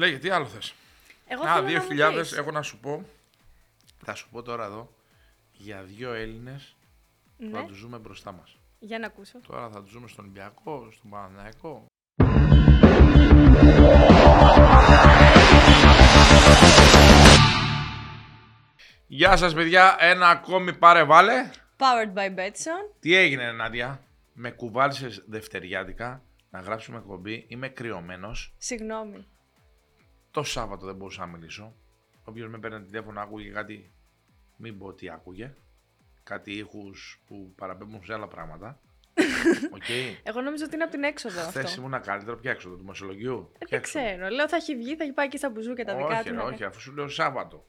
Λέγε, τι άλλο θες; Εγώ Α, θέλω να μου 2000, πεις. έχω να σου πω. Θα σου πω τώρα εδώ για δύο Έλληνες που Ναι, θα τους ζούμε μπροστά μας. για να ακούσω. Τώρα θα τους ζούμε στον Ολυμπιακό, στον Παναθηναϊκό. Γεια σας παιδιά, ένα ακόμη πάρε βάλε. Powered by Betson. Τι έγινε Νάντια, με κουβάλισες δευτεριάτικα να γράψουμε εκπομπή, είμαι κρυωμένος. Συγγνώμη. Το Σάββατο δεν μπορούσα να μιλήσω. Όποιο με παίρνει τηλέφωνο άκουγε κάτι, μην πω τι άκουγε. Κάτι ήχους που παραπέμπουν σε άλλα πράγματα. Οκ. Εγώ νομίζω ότι είναι από την έξοδο Χθες αυτό. ήμουν καλύτερο πια έξω του δημοσιολογίου. Ε, Ποια δεν έξοδο; ξέρω. Λέω θα έχει βγει, θα έχει πάει και στα μπουζούκια τα δικά όχι, του. ρε, να όχι, αφού σου λέω Σάββατο.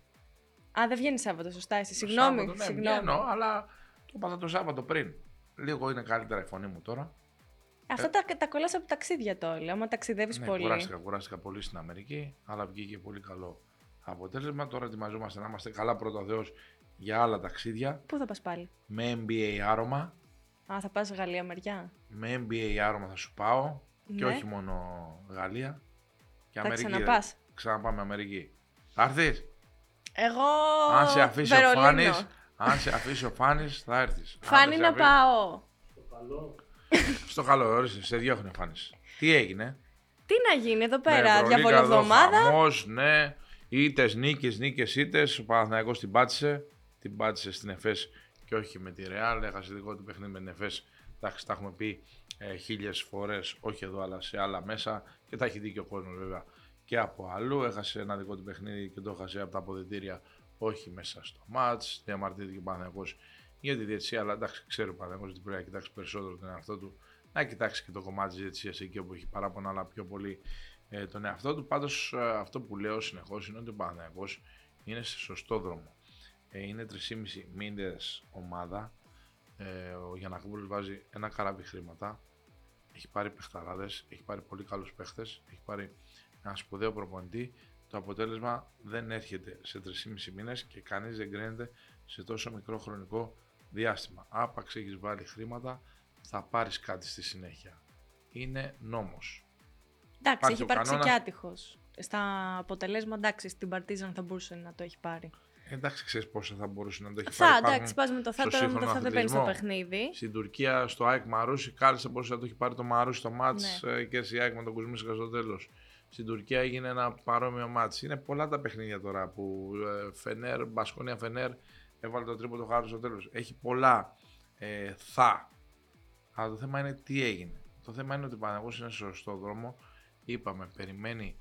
Α, δεν βγαίνει Σάββατο, σωστά εσύ. Το Συγγνώμη. Σάββατο, ναι, συγγνώμη. βγαίνω, αλλά το είπα το Σάββατο πριν. Λίγο είναι καλύτερα η φωνή μου τώρα. Αυτά τα, τα κολλάς από ταξίδια το όλα. Άμα ταξιδεύεις Ναι, πολύ. κουράστηκα, κουράστηκα πολύ στην Αμερική, αλλά βγήκε πολύ καλό αποτέλεσμα. Τώρα ετοιμαζόμαστε να είμαστε καλά πρώτα ο Θεός για άλλα ταξίδια Πού θα πας πάλι; με MBA άρωμα. Α, θα πας Γαλλία μεριά; Με MBA άρωμα θα σου πάω και Ναι. όχι μόνο Γαλλία. Και Θα Αμερική. ξαναπάς; Ξαναπάμε Αμερική. Θα έρθεις; Εγώ. Αν σε αφήσει ο Βερολίνο. Φάνης, αν σε αφήσει ο Φάνης θα έρθεις. Αν Φάνη δεν σε να αφήσει- πάω. Στο καλό, όρισε, σε διώχνει ο Φάνης. Τι έγινε; Τι να γίνει εδώ Με πέρα, Ευρωλίγκα εδώ διαβολοβδομάδα. χαμός, ναι. Ήτες, νίκες, νίκες, ήτες. Ο Παναθηναϊκός την πάτησε. Την πάτησε στην ΕΦΕΣ και όχι με τη Ρεάλ. Έχασε δικό του παιχνίδι με την ΕΦΕΣ. Εντάξει, τα έχουμε πει ε, χίλιες φορές, όχι εδώ αλλά σε άλλα μέσα. Και τα έχει δει και ο κόσμος βέβαια και από αλλού. Έχασε ένα δικό του παιχνίδι και το έχασε από τα αποδητήρια, όχι μέσα στο μάτς. Διαμαρτύρθηκε ο Παναθηναϊκός για τη διετησία, αλλά εντάξει, ξέρει ο Παναθηναϊκός ότι πρέπει να κοιτάξει περισσότερο τον εαυτό του. Να κοιτάξει και το κομμάτι της διετησία εκεί όπου έχει παράπονα, αλλά πιο πολύ ε, τον εαυτό του. Πάντως, αυτό που λέω συνεχώς είναι ότι ο Παναθηναϊκός είναι σε σωστό δρόμο. Ε, είναι 3,5 μήνες ομάδα. Ε, ο Γιανακόπουλος βάζει ένα καράβι χρήματα. Έχει πάρει παιχταράδες, έχει πάρει πολύ καλούς παίχτες, έχει πάρει ένα σπουδαίο προπονητή. Το αποτέλεσμα δεν έρχεται σε 3,5 μήνες και κανείς δεν κρίνεται σε τόσο μικρό χρονικό διάστημα. Άπαξ έχεις βάλει χρήματα, θα πάρεις κάτι στη συνέχεια. Είναι νόμος. Εντάξει, Υπάρχει έχει ο υπάρξει κανόνας. και άτυχος. Στα αποτελέσματα, εντάξει, στην Παρτίζαν θα μπορούσε να το έχει πάρει. Εντάξει, ξέρεις πόσο θα μπορούσε να το έχει Θα, πάρει. εντάξει, Υπάρχουν- πα με το θα, στο τώρα με το σύγχρονο θα δεν παίρνεις το αθλητισμό. παιχνίδι. Στην Τουρκία, στο ΑΕΚ Μαρούσι, κάλεσε μπορούσε να το έχει πάρει το Μαρούσι στο μάτς Ναι. ε, και στη ΑΕΚ με τον Κουσμίσκα στο τέλος. Στην Τουρκία έγινε ένα παρόμοιο μάτς. Είναι πολλά τα παιχνίδια τώρα που ε, Φενέρ, Μπασκόνια Φενέρ έβαλε το τρίπο το χάρο στο τέλος. Έχει πολλά ε, θα. Αλλά το θέμα είναι τι έγινε. Το θέμα είναι ότι ο Παναγός είναι σε σωστό δρόμο. Είπαμε, περιμένει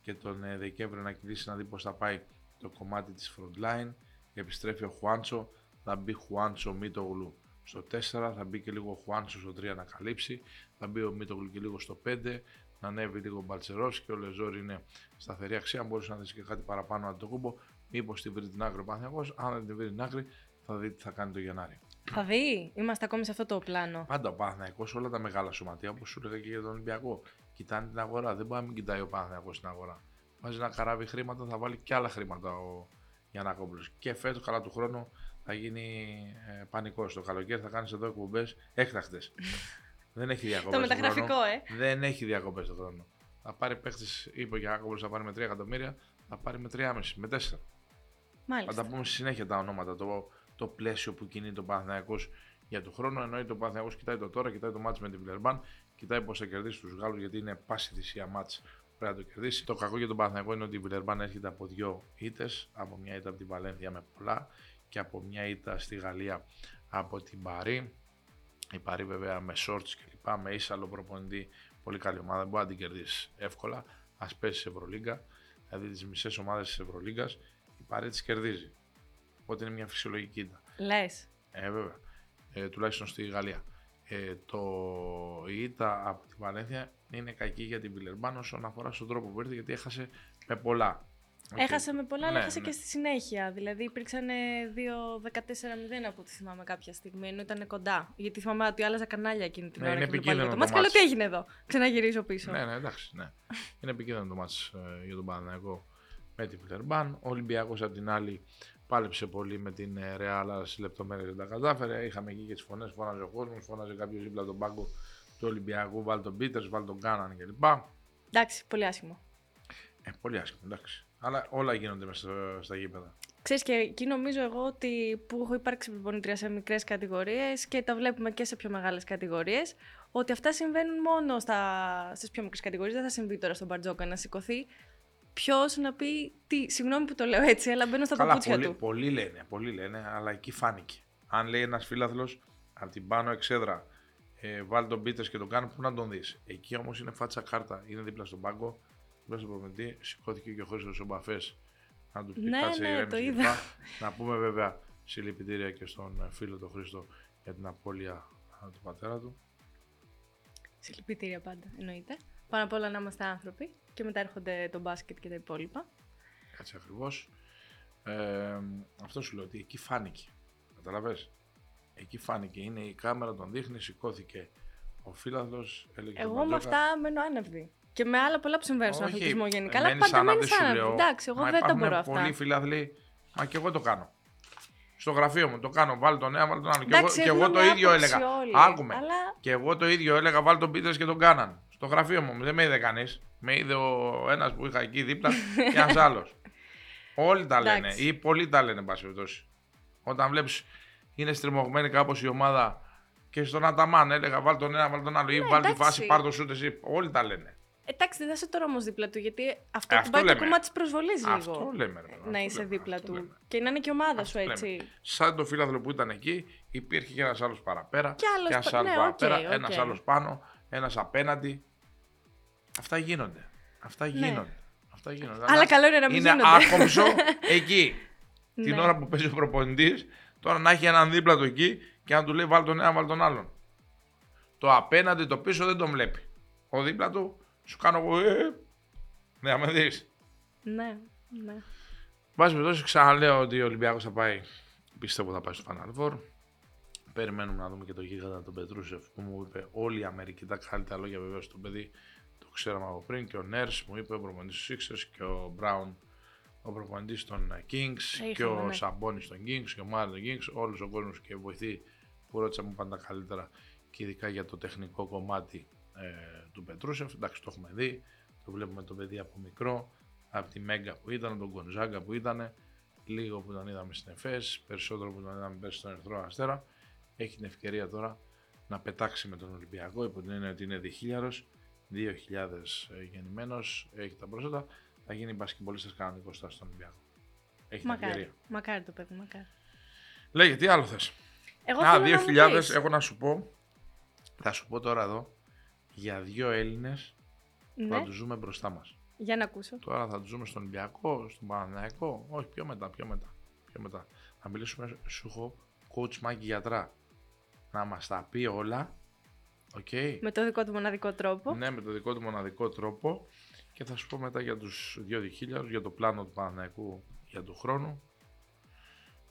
και τον ε, Δεκέμβριο να κυλήσει να δει πώς θα πάει το κομμάτι της front line. Επιστρέφει ο Χουάντσο, θα μπει Χουάντσο Μίτογλου στο 4, θα μπει και λίγο ο Χουάντσο στο 3 να καλύψει, θα μπει ο Μίτογλου και λίγο στο 5, να ανέβει λίγο ο Μπαλτσερός και ο Λεζόρ είναι σταθερή αξία. Αν μπορούσε να δεις και κάτι παραπάνω από το κούμπο, μήπως την βρει την άκρη ο Παναθηναϊκός. Αν δεν την βρει την άκρη, θα δει τι θα κάνει το Γενάρη. Θα δει, είμαστε ακόμη σε αυτό το πλάνο. Πάντα ο Παναθηναϊκός όλα τα μεγάλα σωματεία, όπως σου έλεγα και για τον Ολυμπιακό, κοιτάνε την αγορά. Δεν μπορεί να μην κοιτάει ο Παναθηναϊκός στην αγορά. Βάζει ένα καράβι χρήματα, θα βάλει και άλλα χρήματα ο Γιανακόπουλο. Και φέτος, καλά του χρόνου, θα γίνει ε, πανικός. Το καλοκαίρι θα κάνεις εδώ εκπομπές έκτακτες. Δεν έχει διακοπές. Το μεταγραφικό, ε. Δεν έχει διακοπές το χρόνο. Θα πάρει παίχτε, είπε ο Γιανακόπουλο, θα πάρει με 3 εκατομμύρια, θα πάρει με 3,5, με 4. Θα Μάλιστα. τα πούμε στη συνέχεια τα ονόματα, το, το πλαίσιο που κινείται ο Παναθηναϊκός για τον χρόνο. Εννοείται ο Παναθηναϊκός κοιτάει το τώρα, κοιτάει το μάτς με την Βιλερμπάν, κοιτάει πώς θα κερδίσει τους Γάλλους γιατί είναι πάση θυσία μάτς πρέπει να το κερδίσει. Το κακό για τον Παναθηναϊκό είναι ότι η Βιλερμπάν έρχεται από δύο ήττες, από μια ήττα από την Βαλένθια με πολλά και από μια ήττα στη Γαλλία από την Παρή. Η Παρή βέβαια με shorts και λοιπά, με ίσαλο προπονητή, πολύ καλή ομάδα, δεν μπορεί να την κερδίσεις εύκολα. Α πέσει σε Ευρωλίγκα, δηλαδή τις μισές ομάδες της Ευρωλίγκας, η Παρή τις κερδίζει. Οπότε είναι μια φυσιολογική ήττα. Λες. Ε, βέβαια. Ε, τουλάχιστον στη Γαλλία. Ε, το η ήττα από τη Βαλένθια είναι κακή για την Βιλερμπάν όσον αφορά στον τρόπο που ήρθε γιατί έχασε με πολλά. Οκ. Έχασε με πολλά, αλλά Ναι, έχασε ναι. και στη συνέχεια. Δηλαδή υπήρξαν 2-14-0 από ό,τι θυμάμαι κάποια στιγμή, ενώ ήταν κοντά. Γιατί θυμάμαι ότι άλλαζα κανάλια εκείνη την Ναι, ώρα. είναι και βλέπα λίγο επικίνδυνο το το ματς. Καλό ματς. τι έγινε εδώ. Ξαναγυρίζω πίσω. Ναι, ναι, εντάξει. Ναι. είναι επικίνδυνο το ματς ε, για τον Παναθηναϊκό με την Βιλερμπάν. Ο Ολυμπιακός απ' την άλλη πάλεψε πολύ με την ε, Real, αλλά σε λεπτομέρειες δεν τα κατάφερε. Είχαμε εκεί και τις φωνές, φώναζε ο κόσμος, φώναζε κάποιος δίπλα από τον πάγκο του Ολυμπιακού, βάλε τον Πίτερς, βάλε τον Κάναν κλπ. Εντάξει, πολύ άσχημο. Ε, πολύ άσχημο, εντάξει. Αλλά όλα γίνονται μέσα στα, στα γήπεδα. Ξέρεις και εκεί νομίζω εγώ ότι που έχω υπάρξει προπονητρία σε μικρές κατηγορίες και τα βλέπουμε και σε πιο μεγάλες κατηγορίες, ότι αυτά συμβαίνουν μόνο στα, στις πιο μικρές κατηγορίες. Δεν θα συμβεί τώρα στον Μπαρτζόκα να σηκωθεί ποιος να πει τι. Συγγνώμη που το λέω έτσι, αλλά μπαίνω στα Καλά, παπούτσια πολλοί, του. πολλοί λένε, πολλοί λένε, αλλά εκεί φάνηκε. Αν λέει ένας φίλαθλος από την πάνω εξέδρα, ε, βάλει τον Πίτερς και τον κάνει, πού να τον δεις. Εκεί όμως είναι φάτσα κάρτα, είναι δίπλα στον πάγκο, δίπλα στον προπονητή, σηκώθηκε και ο Χρήστος Μπαφές να τους πει Ναι, κάτσε ναι, ηρέμησε το και είδα. λοιπά. Να πούμε βέβαια συλληπιτήρια και στον ε, φίλο τον Χρήστο για την απώλεια α, του πατέρα του. Συλληπιτήρια πάντα, εννοείται. Πάνω απ' όλα να είμαστε άνθρωποι και μετά έρχονται το μπάσκετ και τα υπόλοιπα. Κάτσε ακριβώς. Ε, αυτό σου λέω ότι εκεί φάνηκε. Καταλαβες; Εκεί φάνηκε. Είναι η κάμερα, τον δείχνει, σηκώθηκε ο φίλαθλο. Έλεγε στον Εγώ με Μπαρτζόκα, αυτά μένω άνευδη. Και με άλλα πολλά που συμβαίνουν στον Όχι, αθλητισμό γενικά. Αλλά μένεις πάντα μένεις άναυδη, σου άνευδη. λέω. Εντάξει, εγώ Μα δεν τα υπάρχουν μπορώ αυτά. Πολλοί φιλάθλοι, μα και εγώ το κάνω. Στο γραφείο μου το κάνω. Βάλει τον ένα, βάλει τον άλλο. Και εγώ, Εντάξει, και εγώ έχουμε το μια ίδιο άποψη έλεγα. όλοι, Άκουμε. Αλλά Και εγώ το ίδιο έλεγα. Βάλει τον Πίτερς και τον κάναν. Στο γραφείο μου. Δεν με είδε κανείς. Με είδε ο ένας που είχα εκεί δίπλα και ένας άλλος. Όλοι τα λένε. Εντάξει. Ή πολλοί τα λένε, εν πάση περιπτώσει. Όταν βλέπεις είναι στριμωγμένη κάπως η ομάδα και στον Αταμάν έλεγα βάλε τον ένα, βάλε τον άλλο. ή Ναι, βάλει τη εντάξει. φάση, πάρ το σούτ εσύ. Όλοι τα λένε. εντάξει, δεν θα είσαι τώρα όμως δίπλα του, γιατί αυτό, Ε, του αυτό πάει το λέμε. κομμάτι της προσβολής λίγο. Αυτό λέμε. ρε, αυτό να είσαι λέμε, δίπλα αυτό του. λέμε. Και να είναι και η ομάδα Αυτό σου λέμε. έτσι. Σαν το φίλαθλο που ήταν εκεί, υπήρχε και ένας άλλος παραπέρα. Κι άλλος ένας πα- άλλος ναι, παραπέρα, οκ, οκ. ένας άλλος πάνω, ένας απέναντι. Αυτά γίνονται. Αυτά Ναι. γίνονται. Αυτά γίνονται. Αλλά καλό είναι να μην είναι γίνονται. άκομψο εκεί. Την Ναι. ώρα που παίζει ο προπονητής, τώρα να έχει έναν δίπλα του εκεί και να του λέει βάλει τον ένα, βάλει τον άλλον. Το απέναντι, το πίσω δεν τον βλέπει. Ο δίπλα του σου κάνω εγώ. Ε, ναι, άμα δεις. Ναι, ναι. Βάση περιπτώσει, ξαναλέω ότι ο Ολυμπιακός θα πάει. Πιστεύω θα πάει στο Final Four. Περιμένουμε να δούμε και το γίγαντα τον Πετρούσεφ που μου είπε όλη η Αμερική τα καλύτερα λόγια βεβαίω το παιδί. Το ξέραμε από πριν και ο Νέρς μου είπε ο προπονητής του Sixers και ο Μπράουν ο προπονητής των Kings Τα και είχαμε, ο ναι. Σαμπόνι των Kings και ο Μάρι των Kings. Όλος ο κόσμος και οι βοηθοί που ρώτησα μου πάντα καλύτερα και ειδικά για το τεχνικό κομμάτι ε, του Πετρούσεφ. Εντάξει, το έχουμε δει. Το βλέπουμε το παιδί από μικρό, από τη Μέγκα που ήταν, τον Γκονζάγκα που ήταν, λίγο που τον είδαμε στην ΕΦΕΣ, περισσότερο που τον είδαμε πέρσι στον Ερυθρό Αστέρα. Έχει την ευκαιρία τώρα να πετάξει με τον Ολυμπιακό, υπό την έννοια ότι είναι διχίλιαρος, 2.000 γεννημένος, έχει τα πρόσθετα, θα γίνει μπασκετμπολίστας κανονικός τώρα στον Ολυμπιακό. Έχει την Μακάρι. ευκαιρία. Μακάρι το παιδί, μακάρι. Λέγε, τι άλλο θες; Εγώ Α, θέλω να μου 2.000 πεις. έχω να σου πω, θα σου πω τώρα εδώ, για δύο Έλληνες που Ναι, θα τους ζούμε μπροστά μας. για να ακούσω. Τώρα θα τους ζούμε στον Ολυμπιακό, στον Παναναϊκό. Όχι, πιο μετά, πιο μετά. Πιο μετά. Θα μιλήσουμε, σου έχω coach Μάκη Γιατρά. Να μας τα πει όλα. Οκ. Με το δικό του μοναδικό τρόπο. Ναι, με το δικό του μοναδικό τρόπο. Και θα σου πω μετά για τους δύο διχίλιαρους, για το πλάνο του Παναθηναϊκού για του χρόνου.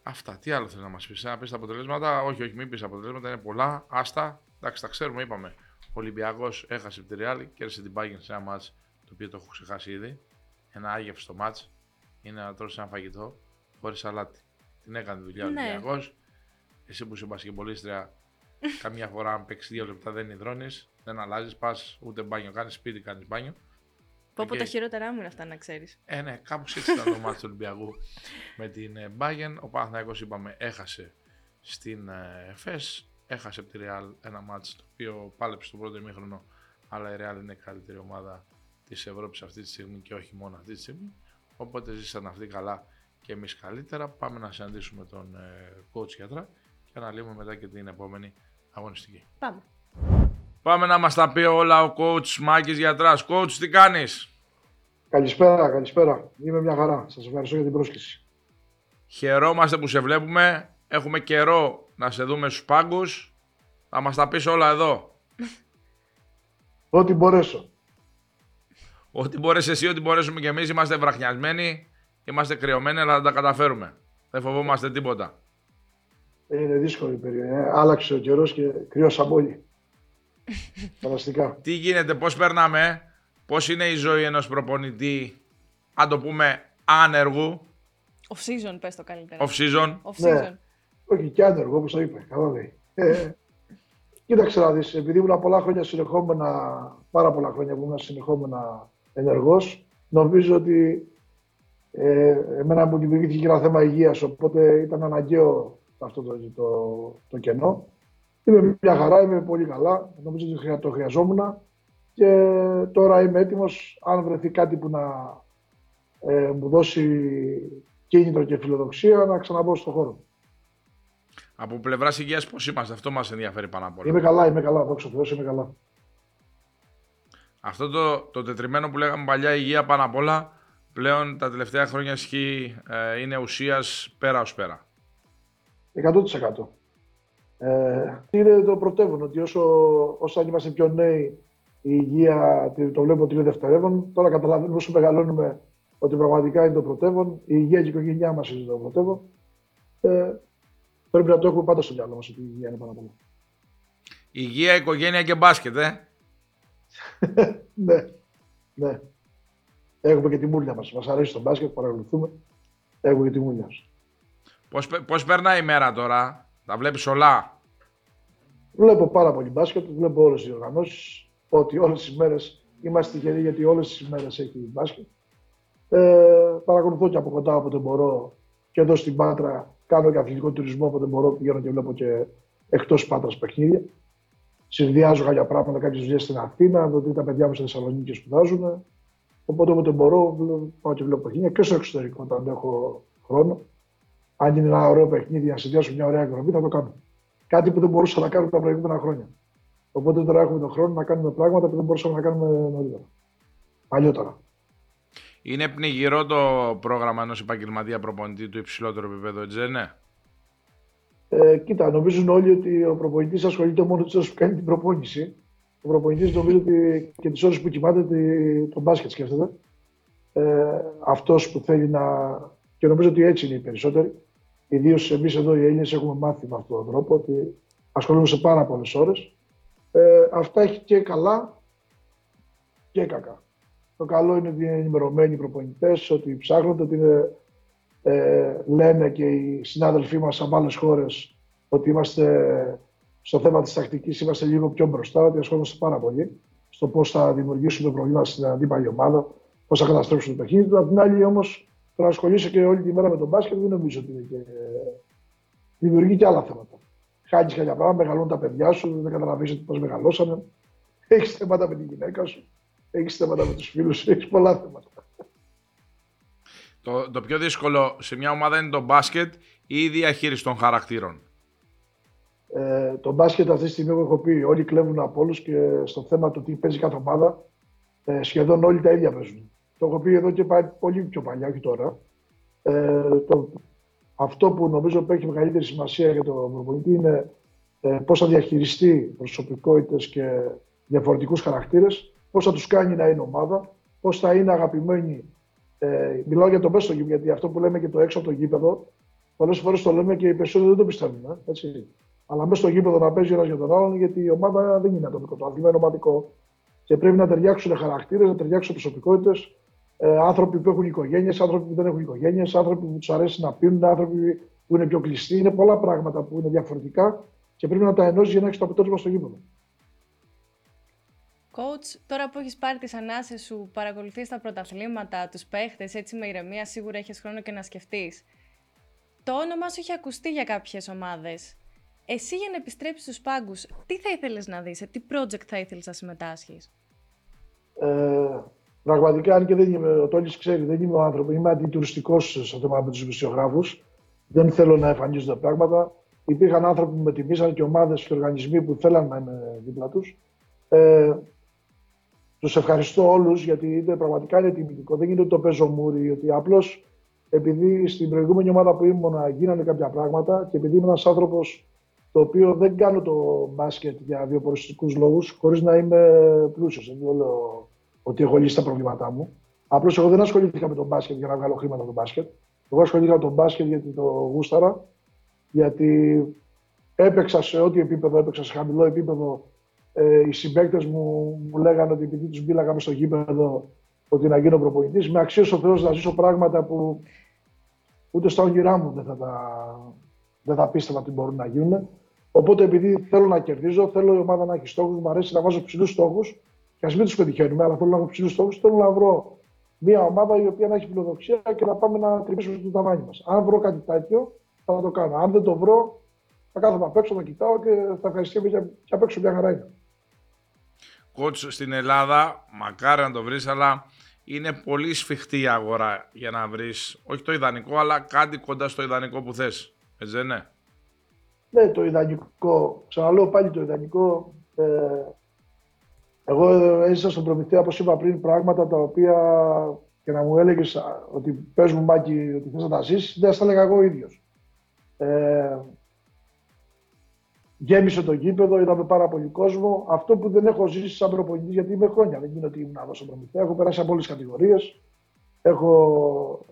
Αυτά. Τι άλλο θέλει να μας πεις, να πεις τα αποτελέσματα. Όχι, όχι, μην πεις αποτελέσματα, είναι πολλά. Άστα. Εντάξει, τα ξέρουμε, είπαμε. Ο Ολυμπιακός έχασε από τη Real, κέρδισε την Bayern σε ένα ματς το οποίο το έχω ξεχάσει ήδη. Ένα άγευστο ματς. Είναι να τρως ένα φαγητό χωρίς αλάτι. Την έκανε τη δουλειά ο Ναι. Ολυμπιακός. Εσύ που είσαι μπασκετμπολίστρια, καμιά φορά αν παίξεις δύο λεπτά δεν ιδρώνεις, δεν αλλάζεις, πας ούτε μπάνιο κάνεις, σπίτι κάνεις μπάνιο. Πω πω Οκ. τα χειρότερά μου είναι αυτά να ξέρεις. Ε, ναι, κάπως έτσι ήταν το ματς του Ολυμπιακού με την ε, Bayern. Ο Παναθηναϊκός είπαμε έχασε στην ε, ΕΦΕΣ. Έχασε από τη Real ένα ματς το οποίο πάλεψε στο πρώτο ημίχρονο. Αλλά η Real είναι η καλύτερη ομάδα της Ευρώπης αυτή τη στιγμή και όχι μόνο αυτή τη στιγμή. Οπότε ζήσαν αυτοί καλά και εμείς καλύτερα. Πάμε να συναντήσουμε τον ε, coach γιατρά και αναλύουμε μετά και την επόμενη αγωνιστική. Πάμε. Πάμε να μας τα πει όλα ο coach Μάκης Γιατράς. Coach, τι κάνεις; Καλησπέρα, καλησπέρα. Είμαι μια χαρά. Σας ευχαριστώ για την πρόσκληση. Χαιρόμαστε που σε βλέπουμε. Έχουμε καιρό να σε δούμε στους πάγκους. Θα μας τα πεις όλα εδώ. Ό,τι μπορέσω. Ό,τι μπορείς εσύ, ό,τι μπορέσουμε κι εμείς. Είμαστε βραχνιασμένοι, είμαστε κρυωμένοι, αλλά θα τα καταφέρουμε. Δεν φοβόμαστε τίποτα. Είναι δύσκολη η περίοδο. ε. Άλλαξε ο καιρός και κρυώσαμε όλοι. Φανταστικά. Τι γίνεται, πώς περνάμε, ε; πώς είναι η ζωή ενός προπονητή, αν το πούμε, άνεργου, Off season, πες το καλύτερα. off season. Off Ναι. season. Όχι και άνεργο, όπως το είπε. Καλά λέει. Ε, κοίταξε να δεις, επειδή ήμουν πολλά χρόνια συνεχόμενα, πάρα πολλά χρόνια που ήμουν συνεχόμενα ενεργός, νομίζω ότι ε, εμένα μου δημιουργήθηκε και ένα θέμα υγείας, οπότε ήταν αναγκαίο αυτό το, το, το κενό. Είμαι μια χαρά, είμαι πολύ καλά, νομίζω ότι το χρειαζόμουν και τώρα είμαι έτοιμος, αν βρεθεί κάτι που να ε, μου δώσει κίνητρο και φιλοδοξία, να ξαναμπω στον χώρο. Από πλευράς υγείας, πώς είμαστε, αυτό μας ενδιαφέρει πάνω απ' όλα. Είμαι καλά, είμαι καλά, δόξα τω είμαι καλά. Αυτό το, το τετριμένο που λέγαμε παλιά, υγεία πάνω απ' όλα, πλέον τα τελευταία χρόνια ισχύει, ε, είναι ουσίας πέρα ως πέρα. 100%. Ε, είναι το πρωτεύον ότι όσο, όσο αν είμαστε πιο νέοι, η υγεία το βλέπουμε ότι είναι δευτερεύον. Τώρα καταλαβαίνουμε όσο μεγαλώνουμε ότι πραγματικά είναι το πρωτεύον. Η υγεία και η οικογένειά μας είναι το πρωτεύον. Ε, πρέπει να το έχουμε πάντα στο μυαλό μας ότι η υγεία είναι πάνω από όλα. Υγεία, οικογένεια και μπάσκετ, ε. ναι, ναι. Έχουμε και τη μούλια μας. Μας αρέσει το μπάσκετ, παρακολουθούμε. Έχουμε και τη μούλια μας. Πώς, πώς περνάει η μέρα τώρα, τα βλέπεις όλα; Βλέπω πάρα πολύ μπάσκετ, βλέπω όλες τις οργανώσεις. Ότι όλες τις μέρες είμαστε τυχεροί γιατί όλες τις μέρες έχει μπάσκετ. Ε, παρακολουθώ και από κοντά όποτε μπορώ και εδώ στην Πάτρα κάνω και αθλητικό τουρισμό όποτε μπορώ πηγαίνω και βλέπω και εκτός Πάτρας παιχνίδια συνδυάζω κάποια πράγματα, κάποιες δουλειές στην Αθήνα, διότι τα παιδιά μου στη Θεσσαλονίκη σπουδάζουν. Οπότε όποτε μπορώ, πάω και βλέπω παιχνίδια και στο εξωτερικό όταν έχω χρόνο. Αν είναι ένα ωραίο παιχνίδι, να συνδυάσω μια ωραία εκδρομή, θα το κάνω. Κάτι που δεν μπορούσα να κάνω τα προηγούμενα χρόνια. Οπότε τώρα έχουμε τον χρόνο να κάνουμε πράγματα που δεν μπορούσαμε να κάνουμε νωρίτερα. Παλιότερα. Είναι πνιγυρό το πρόγραμμα ενός επαγγελματία προπονητή του υψηλότερου επίπεδου, έτσι δεν είναι; Ε, κοίτα, νομίζουν όλοι ότι ο προπονητής ασχολείται μόνο τι ώρε που κάνει την προπόνηση. Ο προπονητής νομίζει ότι και τις ώρες που κοιμάται τον μπάσκετ σκέφτεται. Ε, Αυτός που θέλει να. και νομίζω ότι έτσι είναι οι περισσότεροι. Ιδίως εμείς εδώ οι Έλληνες έχουμε μάθει με αυτόν τον τρόπο ότι ασχολούμαστε πάρα πολλές ώρες. Ε, αυτά έχει και καλά και κακά. Το καλό είναι ότι είναι ενημερωμένοι οι προπονητές, ότι ψάχνονται, ότι είναι ε, λένε και οι συνάδελφοί μας από άλλες χώρες ότι είμαστε στο θέμα της τακτικής είμαστε λίγο πιο μπροστά, ότι ασχολούμαστε πάρα πολύ στο πώς θα δημιουργήσουμε προβλήματα στην αντίπαλη ομάδα, πώς θα καταστρέψουμε το παιχνίδι του. Απ' την άλλη όμως, το να ασχολείσαι και όλη τη μέρα με τον μπάσκετ δεν νομίζω ότι είναι και... δημιουργεί και άλλα θέματα. Χάνεις κάποια πράγματα, μεγαλώνουν τα παιδιά σου, δεν καταλαβαίνεις πώς μεγαλώσανε. Έχεις θέματα με τη γυναίκα σου, έχεις θέματα με τους φίλους σου, έχεις πολλά θέματα. Το, το πιο δύσκολο σε μια ομάδα είναι το μπάσκετ ή η διαχείριση των χαρακτήρων; Ε, το μπάσκετ αυτή τη στιγμή έχω πει όλοι κλέβουν από όλους και στο θέμα του τι παίζει κάθε ομάδα ε, σχεδόν όλοι τα ίδια παίζουν. Το έχω πει εδώ και πάει πολύ πιο παλιά, όχι τώρα. Ε, το, αυτό που νομίζω που έχει μεγαλύτερη σημασία για τον προπονητή είναι ε, πώς θα διαχειριστεί προσωπικότητες και διαφορετικούς χαρακτήρες, πώς θα τους κάνει να είναι ομάδα, πώς θα είναι αγαπημένοι ε, μιλάω για το μέσα στο γήπεδο, γιατί αυτό που λέμε και το έξω από το γήπεδο, πολλές φορές το λέμε και οι περισσότεροι δεν το πιστεύουν. Ε, έτσι. Αλλά μέσα στο γήπεδο να παίζει ένας για τον άλλον, γιατί η ομάδα δεν είναι ατομικό. Το αθλήμα είναι ομαδικό. Και πρέπει να ταιριάξουν χαρακτήρες, να ταιριάξουν προσωπικότητες. Ε, άνθρωποι που έχουν οικογένειες, άνθρωποι που δεν έχουν οικογένειες, άνθρωποι που τους αρέσει να πίνουν, άνθρωποι που είναι πιο κλειστοί. Είναι πολλά πράγματα που είναι διαφορετικά και πρέπει να τα ενώσεις για να έχεις το αποτέλεσμα στο γήπεδο. Coach, τώρα που έχεις πάρει τις ανάσες σου, παρακολουθείς τα πρωταθλήματα, τους παίχτες, έτσι με ηρεμία, σίγουρα έχεις χρόνο και να σκεφτείς. Το όνομά σου έχει ακουστεί για κάποιες ομάδες. Εσύ για να επιστρέψεις στους πάγκους, τι θα ήθελες να δεις, σε τι project θα ήθελες να συμμετάσχεις; Ε, πραγματικά, αν και δεν είμαι, ο Τόλης ξέρει, δεν είμαι ο άνθρωπος, είμαι αντιτουριστικός στο θέμα με τους δημοσιογράφους. Δεν θέλω να εμφανίζονται πράγματα. Υπήρχαν άνθρωποι που με τιμήσαν και ομάδες και οργανισμοί που θέλαν να είμαι δίπλα τους. Ε, τους ευχαριστώ όλους γιατί είναι, πραγματικά είναι τιμητικό. Δεν γίνεται το παίζω μούρι, ότι απλώς επειδή στην προηγούμενη ομάδα που ήμουν γίνανε κάποια πράγματα και επειδή είμαι ένας άνθρωπος το οποίο δεν κάνω το μπάσκετ για βιοποριστικού λόγους, χωρίς να είμαι πλούσιος. Δεν λέω ότι έχω λύσει τα προβλήματά μου. Απλώς εγώ δεν ασχολήθηκα με τον μπάσκετ για να βγάλω χρήματα από τον μπάσκετ. Εγώ ασχολήθηκα με τον μπάσκετ γιατί το γούσταρα, γιατί έπαιξα σε ό,τι επίπεδο έπαιξα, σε χαμηλό επίπεδο ε, οι συμπαίκτες μου μου λέγανε ότι επειδή τους μπήλαγαμε στο γήπεδο ότι να γίνω προπονητής, με αξίωσε ο Θεός να ζήσω πράγματα που ούτε στα όνειρά μου δεν θα, τα, δεν θα πίστευα ότι μπορούν να γίνουν. Οπότε επειδή θέλω να κερδίζω, θέλω η ομάδα να έχει στόχους, μου αρέσει να βάζω ψηλούς στόχους και ας μην τους πετυχαίνουμε, αλλά θέλω να έχω ψηλούς στόχους, θέλω να βρω μια ομάδα η οποία να έχει φιλοδοξία και να πάμε να τρυπήσουμε το ταβάνι μας. Αν βρω κάτι τέτοιο, θα το κάνω. Αν δεν το βρω, θα κάθομαι απ' έξω, να κοιτάω και θα ευχαριστήσω και, και απ' έξω μια χαρά είναι. Κότσο στην Ελλάδα, μακάρι να το βρεις, αλλά είναι πολύ σφιχτή η αγορά για να βρεις όχι το ιδανικό, αλλά κάτι κοντά στο ιδανικό που θες. Έτσι δεν είναι; Ναι, το ιδανικό. Ξαναλέω πάλι το ιδανικό. Ε, εγώ έζησα στον Προμηθέα, όπως είπα πριν, πράγματα τα οποία και να μου έλεγες ότι πες μου Μάκη ότι θες να τα ζήσει, δεν θα τα έλεγα εγώ ίδιος. Ε, γέμισε το γήπεδο, είδαμε πάρα πολύ κόσμο. Αυτό που δεν έχω ζήσει σαν προπονητής, γιατί είμαι χρόνια, δεν είναι ότι ήμουν εδώ στον Προμηθέα. Έχω περάσει από όλες τις κατηγορίες. Έχω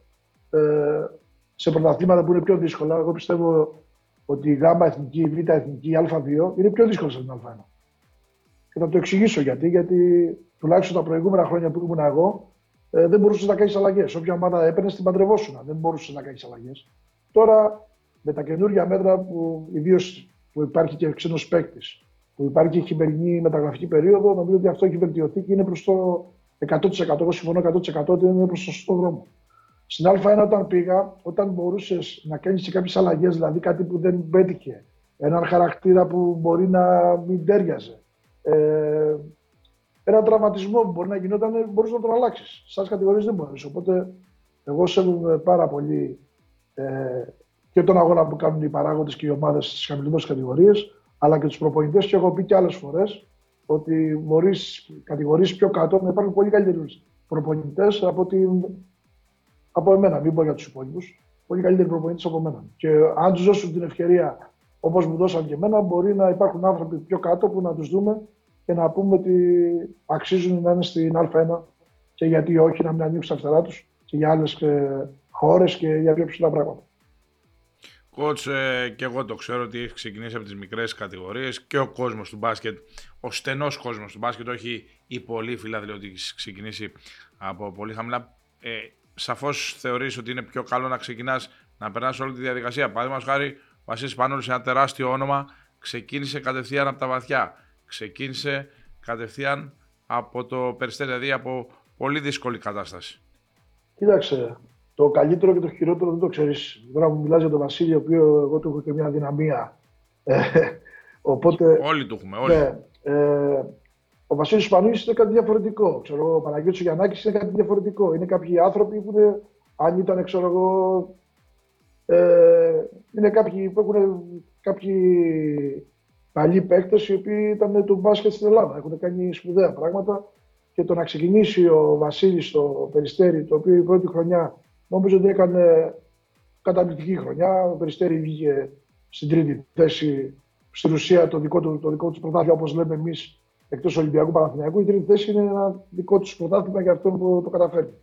ε, σε πρωταθλήματα που είναι πιο δύσκολα. Εγώ πιστεύω ότι η ΓΑΜΑ εθνική, η Β εθνική, η Α2 είναι πιο δύσκολη από την Α1. Και θα το εξηγήσω γιατί. Γιατί τουλάχιστον τα προηγούμενα χρόνια που ήμουν εγώ, ε, δεν μπορούσες να κάνεις αλλαγές. Όποια ομάδα έπαιρνες, την παντρευόσουν. Δεν μπορούσες να κάνεις αλλαγές. Τώρα με τα καινούργια μέτρα που ιδίως που υπάρχει και ξένος παίκτης, που υπάρχει και χειμερινή μεταγραφική περίοδο, νομίζω ότι αυτό έχει βελτιωθεί και είναι προς το 100%. Εγώ συμφωνώ 100% ότι είναι προς το σωστό δρόμο. Στην Α1 όταν πήγα, όταν μπορούσες να κάνεις και κάποιες αλλαγές, δηλαδή κάτι που δεν πέτυχε, έναν χαρακτήρα που μπορεί να μην τέριαζε, ε, ένα τραυματισμό που μπορεί να γινόταν, μπορούσες να τον αλλάξεις. Σαν κατηγορίες δεν μπορείς. Οπότε, εγώ σέβομαι πάρα πολύ ε, και τον αγώνα που κάνουν οι παράγοντες και οι ομάδες στις χαμηλότερες κατηγορίες, αλλά και τους προπονητές. Και έχω πει και άλλες φορές ότι μπορείς κατηγορήσει πιο κάτω να υπάρχουν πολύ καλύτεροι προπονητές από, από εμένα. Μην πω για τους υπόλοιπους. Πολύ καλύτεροι προπονητές από εμένα. Και αν τους δώσουν την ευκαιρία όπως μου δώσαν και εμένα, μπορεί να υπάρχουν άνθρωποι πιο κάτω που να τους δούμε και να πούμε ότι αξίζουν να είναι στην Α1 και γιατί όχι να μην ανοίξουν τα φτερά τους και για άλλες χώρες και για πιο ψηλά πράγματα. Κότς, ε, και εγώ το ξέρω ότι έχεις ξεκινήσει από τις μικρές κατηγορίες και ο κόσμος του μπάσκετ, ο στενός κόσμος του μπάσκετ, όχι οι πολλοί φιλάθλοι ότι έχεις ξεκινήσει από πολύ χαμηλά. Ε, σαφώς θεωρείς ότι είναι πιο καλό να ξεκινάς να περνάς όλη τη διαδικασία. Παραδείγματος χάρη, ο Βασίλης Πανόλης, ένα τεράστιο όνομα, ξεκίνησε κατευθείαν από τα βαθιά. Ξεκίνησε κατευθείαν από το περιστέρι, δηλαδή από πολύ δύσκολη κατάσταση. Κοίταξε, το καλύτερο και το χειρότερο δεν το ξέρεις. Τώρα μου μιλάς για τον Βασίλη, ο οποίος εγώ του έχω και μια δυναμία. Ε, οπότε, όλοι του έχουμε, όλοι. Ναι, ε, ο Βασίλης Σπανούλη είναι κάτι διαφορετικό. Ξέρω, ο Παναγιώτης Γιαννάκης είναι κάτι διαφορετικό. Είναι κάποιοι άνθρωποι που είναι, αν ήταν, ξέρω εγώ, ε, είναι κάποιοι που έχουν κάποιοι παλιοί παίκτες οι οποίοι ήταν του μπάσκετ στην Ελλάδα. Έχουν κάνει σπουδαία πράγματα και το να ξεκινήσει ο Βασίλης στο περιστέρι, το οποίο η πρώτη χρονιά Νομίζω ότι έκανε καταπληκτική χρονιά. Ο Περιστέρη βγήκε στην τρίτη θέση. Στην ουσία το δικό του, το δικό του πρωτάθλημα, όπως λέμε εμείς, εκτός Ολυμπιακού Παναθηναϊκού. Η τρίτη θέση είναι ένα δικό τους πρωτάθλημα για αυτόν που το καταφέρει.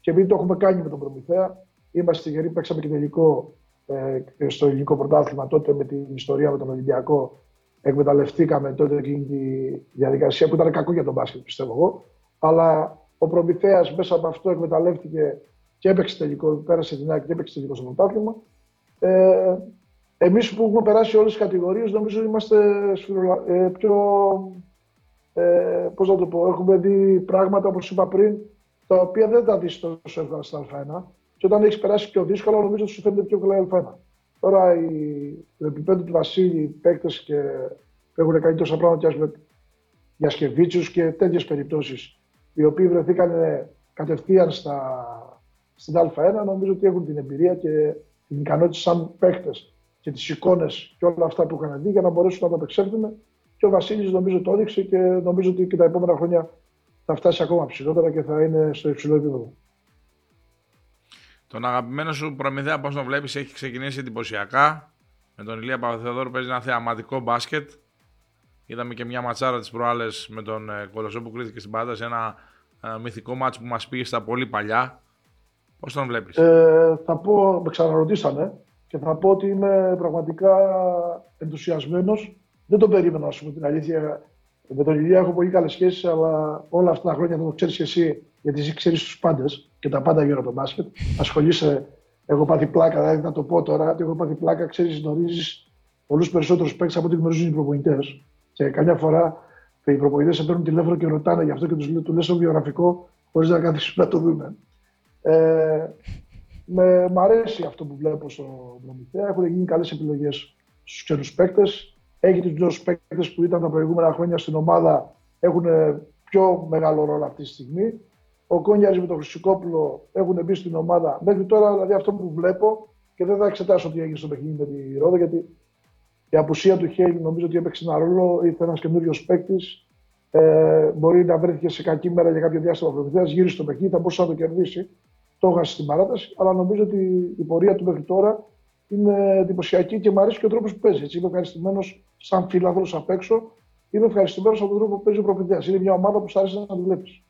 Και επειδή το έχουμε κάνει με τον Προμηθέα, είμαστε τυχεροί, παίξαμε και τελικό ε, στο ελληνικό πρωτάθλημα τότε με την ιστορία με τον Ολυμπιακό. Εκμεταλλευτήκαμε τότε εκείνη τη διαδικασία που ήταν κακό για τον μπάσκετ, πιστεύω εγώ. Αλλά ο Προμηθέας μέσα από αυτό εκμεταλλεύτηκε και έπαιξε τελικό, πέρασε την άκρη και έπαιξε τελικό στο πρωτάθλημα. Ε, Εμείς που έχουμε περάσει όλες τις κατηγορίες, νομίζω είμαστε ε, πιο. Ε, Πώς να το πω, έχουμε δει πράγματα όπως είπα πριν, τα οποία δεν τα δεις τόσο εύκολα στα Α1. Και όταν έχεις περάσει πιο δύσκολα, νομίζω ότι σου φαίνεται πιο καλά η Α1. Τώρα η, το επίπεδο του Βασίλη, οι παίκτες και έχουν κάνει τόσα πράγματα για Σκεβίτσιου και τέτοιες περιπτώσεις, οι οποίοι βρεθήκαν κατευθείαν στα, στην Α1 νομίζω ότι έχουν την εμπειρία και την ικανότητα σαν παίχτε και τις εικόνες και όλα αυτά που είχαν δει για να μπορέσουν να τα απεξέλθουν. Και ο Βασίλης νομίζω το έδειξε και νομίζω ότι και τα επόμενα χρόνια θα φτάσει ακόμα ψηλότερα και θα είναι στο υψηλό επίπεδο. Τον αγαπημένο σου προμηθέα, πώς τον βλέπεις, έχει ξεκινήσει εντυπωσιακά. Με τον Ηλία Παπαθεοδόρου παίζει ένα θεαματικό μπάσκετ. Είδαμε και μια ματσάρα της προάλλες με τον ε, Κολοσσό που κρίθηκε στην Πάντα σε ένα ε, μυθικό μάτσο που μας πήγε στα πολύ παλιά. Πώς τον βλέπεις; Ε, θα πω, με ξαναρωτήσανε και θα πω ότι είμαι πραγματικά ενθουσιασμένος. Δεν τον περίμενα, ας πούμε, την αλήθεια. Με τον Ηλία έχω πολύ καλές σχέσεις, αλλά όλα αυτά τα χρόνια θα το ξέρεις και εσύ, γιατί εσύ ξέρεις τους πάντες και τα πάντα γύρω από το μπάσκετ. Ασχολείσαι. Έχω πάθει πλάκα, δηλαδή να το πω τώρα, ότι έχω πάθει πλάκα, ξέρεις, γνωρίζεις πολλούς περισσότερους παίκτες από ό,τι γνωρίζουν οι προπονητές. Και καμιά φορά οι προπονητές σε παίρνουν τηλέφωνο και ρωτάνε γι' αυτό και τους λες το βιογραφικό, χωρίς να καθίσουν να το δούμε. Ε, με, μ' αρέσει αυτό που βλέπω στο Προμηθέα. Έχουν γίνει καλές επιλογές στους ξένους παίκτες. Έχει τους νέους παίκτες που ήταν τα προηγούμενα χρόνια στην ομάδα. Έχουν πιο μεγάλο ρόλο αυτή τη στιγμή. Ο Κόνιαρης με τον Χρυσικόπουλο έχουν μπει στην ομάδα. Μέχρι τώρα, δηλαδή, αυτό που βλέπω και δεν θα εξετάσω τι έγινε στο παιχνίδι με τη Ρόδο, γιατί η απουσία του Χέιλ νομίζω ότι έπαιξε ένα ρόλο. Ήρθε ένας καινούριος παίκτης. Ε, μπορεί να βρέθηκε σε κακή μέρα για κάποιο διάστημα προμηθεία, γύρισε στο παιχνίδι, θα μπορούσε να το κερδίσει. Το έχασε στην παράταση, αλλά νομίζω ότι η πορεία του μέχρι τώρα είναι εντυπωσιακή και μου αρέσει και ο τρόπος που παίζει. Έτσι. Είμαι ευχαριστημένος σαν φίλαθρο απ' έξω. Είμαι ευχαριστημένος από τον τρόπο που παίζει ο προμηθεία. Είναι μια ομάδα που σου άρεσε να τη βλέπεις.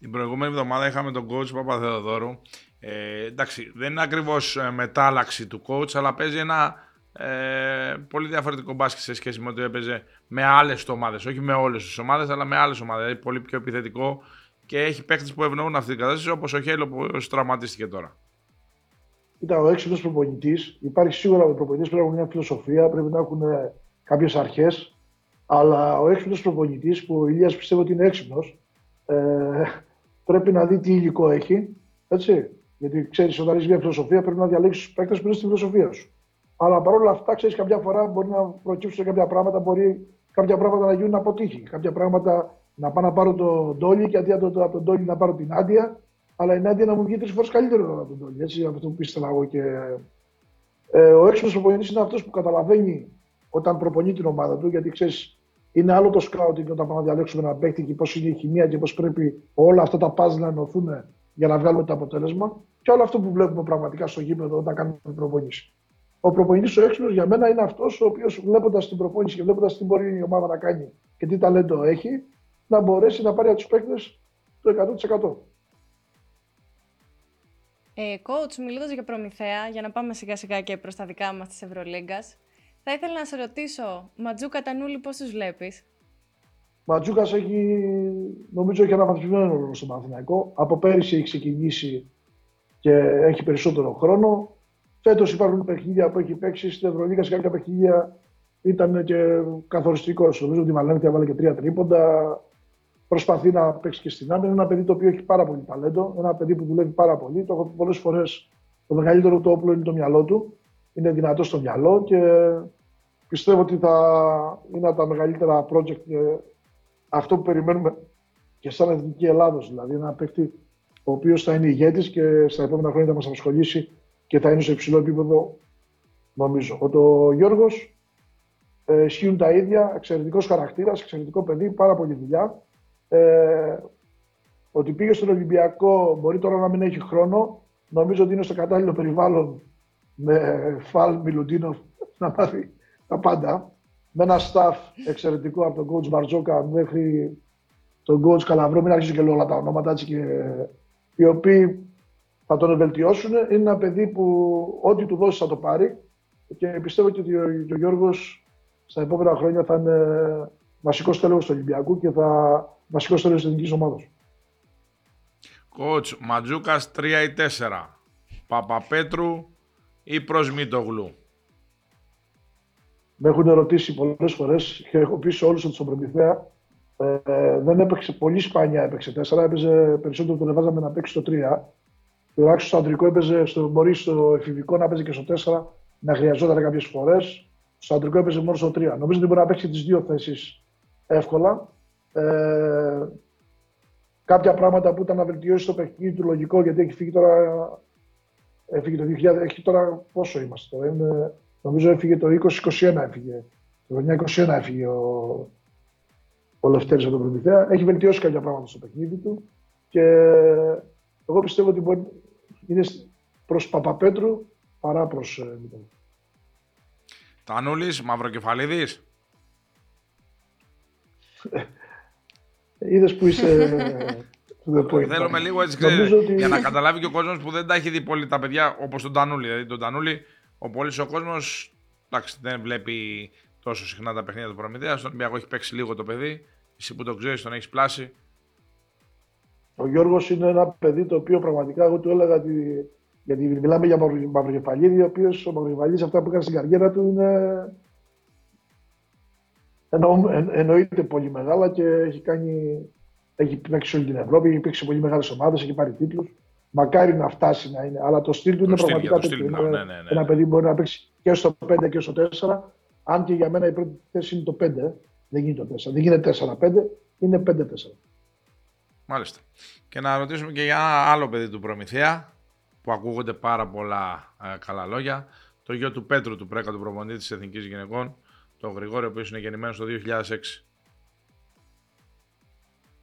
Την προηγούμενη εβδομάδα είχαμε τον coach Παπαθεοδόρου. Ε, εντάξει, δεν είναι ακριβώς ε, μετάλλαξη του coach, αλλά παίζει ένα ε, πολύ διαφορετικό μπάσκετ σε σχέση με ό,τι έπαιζε με άλλες ομάδες. Όχι με όλες τις ομάδες, αλλά με άλλες ομάδες. Δηλαδή πολύ πιο επιθετικό και έχει παίχτε που ευνοούν αυτή την κατάσταση, όπως ο Χέλο που τραυματίστηκε τώρα. Ήταν ο έξυπνος προπονητής. Υπάρχει σίγουρα ότι οι προπονητές πρέπει να έχουν μια φιλοσοφία, πρέπει να έχουν ε, κάποιες αρχές. Αλλά ο έξυπνος προπονητής, που ο Ηλίας πιστεύω ότι είναι έξυπνος, ε, πρέπει να δει τι υλικό έχει. Έτσι. Γιατί ξέρεις, όταν έχεις μια φιλοσοφία, πρέπει να διαλέξεις τους παίκτες που είναι στη φιλοσοφία σου. Αλλά παρόλα αυτά, ξέρεις, κάποια φορά μπορεί να προκύψουν κάποια πράγματα, μπορεί κάποια πράγματα να γίνουν να αποτύχει. Κάποια πράγματα να πάω να πάρω τον Ντόλι και αντί από τον Ντόλι να πάρω την Άντια, αλλά η Άντια να μου βγει τρεις φορές καλύτερο από τον Ντόλι. Έτσι, αυτό που πίστευα εγώ. Και... Ε, ο έξυπνος προπονητής είναι αυτός που καταλαβαίνει όταν προπονεί την ομάδα του, γιατί ξέρεις, είναι άλλο το σκάουτινγκ όταν πάμε να διαλέξουμε ένα παίκτη και πώς είναι η χημεία και πώς πρέπει όλα αυτά τα παζ να ενωθούν για να βγάλουμε το αποτέλεσμα. Και όλο αυτό που βλέπουμε πραγματικά στο γήπεδο όταν κάνουμε την προπονήση. Ο προπονητής ο έξυπνος για μένα είναι αυτός ο οποίος βλέποντας την προπόνηση και βλέποντας τι μπορεί η ομάδα να κάνει και τι ταλέντο έχει, να μπορέσει να πάρει από τους παίκτες το 100%. Ε, coach, μιλώντας για προμηθέα, για να πάμε σιγά σιγά και προς τα δικά μας της Ευρωλίγκας, θα ήθελα να σε ρωτήσω, Ματζούκα Τανούλη, πώς τους βλέπεις; Ματζούκας έχει, νομίζω, έχει αναβαθμισμένο ρόλο στο Παναθηναϊκό. Από πέρυσι έχει ξεκινήσει και έχει περισσότερο χρόνο. Φέτος υπάρχουν παιχνίδια που έχει παίξει στην Ευρωλίγα σε κάποια παιχνίδια ήταν και καθοριστικός. Νομίζω ότι η Βαλένθια βάλε και τρία τρίποντα. Προσπαθεί να παίξει και στην άμυνα. Είναι ένα παιδί το οποίο έχει πάρα πολύ ταλέντο. Ένα παιδί που δουλεύει πάρα πολύ. Το έχω πει πολλές φορές. Το μεγαλύτερο του όπλο είναι το μυαλό του. Είναι δυνατό στο μυαλό και πιστεύω ότι θα είναι από τα μεγαλύτερα project αυτό που περιμένουμε και σαν Εθνική Ελλάδος. Δηλαδή, ένα παίκτη ο οποίος θα είναι ηγέτης και στα επόμενα χρόνια θα μας απασχολήσει και θα είναι σε υψηλό επίπεδο, νομίζω. Ο το Γιώργος ε, ισχύουν τα ίδια, εξαιρετικός χαρακτήρας, εξαιρετικό παιδί, πάρα πολύ δουλειά. Ε, ότι πήγε στον Ολυμπιακό μπορεί τώρα να μην έχει χρόνο. Νομίζω ότι είναι στο κατάλληλο περιβάλλον με Φαλ Μιλουτίνο να μάθει τα πάντα. Με ένα staff εξαιρετικό από τον coach Μπαρτζόκα μέχρι τον coach Καλαβρό. Μην αρχίσω και λέω όλα τα ονόματα έτσι και οι οποίοι θα τον βελτιώσουν. Είναι ένα παιδί που ό,τι του δώσει θα το πάρει και πιστεύω ότι ο, ο Γιώργος στα επόμενα χρόνια θα είναι βασικός τέλος του Ολυμπιακού και θα βασικός τέλος της εθνικής ομάδας. Κότς, Ματζούκας 3 ή 4. Παπαπέτρου ή Προσμήτογλου. Με έχουν ρωτήσει πολλές φορές και έχω πει σε όλους ότι στον Προμηθέα ε, δεν έπαιξε πολύ σπάνια έπαιξε 4. Έπαιζε περισσότερο τον εβάζαμε να παίξει στο 3. Τουλάχιστον στο αντρικό έπαιζε, στο, μπορεί στο εφηβικό να παίζει και στο 4 να χρειαζόταν κάποιες φορές. Στο αντρικό έπαιζε μόνο στο 3. Νομίζω ότι μπορεί να παίξει τις δύο θέσεις εύκολα. Ε, κάποια πράγματα που ήταν να βελτιώσει το παιχνίδι του λογικό, γιατί έχει φύγει τώρα. Έφυγε το 2000, έχει τώρα πόσο είμαστε τώρα. Είναι, νομίζω έφυγε το 2021 έφυγε. Το 2021 έφυγε ο, ο Λευτέρης από τον Προμηθέα. Έχει βελτιώσει κάποια πράγματα στο παιχνίδι του και εγώ πιστεύω ότι μπορεί, είναι προς Παπαπέτρου παρά προς ε, Τανούλης, Μαυροκεφαλίδης. Είδες που είσαι... Θέλουμε λίγο έτσι, ξέρετε, ότι... για να καταλάβει και ο κόσμος που δεν τα έχει δει πολύ τα παιδιά όπως τον Τανούλη. Δηλαδή τον Τανούλη, ο πολύ ο κόσμος εντάξει, δεν βλέπει τόσο συχνά τα παιχνίδια του Προμηθέας. Στον Ολυμπιακό έχει παίξει λίγο το παιδί. Εσύ που τον ξέρεις, τον έχεις πλάσει. Ο Γιώργος είναι ένα παιδί το οποίο πραγματικά εγώ του έλεγα ότι γιατί μιλάμε για Μαυροκεφαλίδη, ο οποίος ο Μαυροκεφαλίδης αυτά που έκανε στην καριέρα του είναι. Εννο, εν, εννοείται πολύ μεγάλα και έχει κάνει Έχει παίξει όλη την Ευρώπη, έχει παίξει σε πολύ μεγάλες ομάδες, έχει πάρει τίτλους. Μακάρι να φτάσει να είναι. Αλλά το στυλ του είναι πραγματικά τέτοιο. Ναι, ναι, ναι, Ένα παιδί μπορεί να παίξει και στο 5 και στο 4. Αν και για μένα η πρώτη θέση είναι το 5. Δεν γίνεται το 4. Δεν γίνεται 4-5, είναι 5-4. Μάλιστα. Και να ρωτήσουμε και για ένα άλλο παιδί του Προμηθέα που ακούγονται πάρα πολλά ε, καλά λόγια. Το γιο του Πέτρου, του Πρέκα, του προπονητή της Εθνικής Γυναικών, τον Γρηγόρη, ο οποίος είναι γεννημένος το 2006.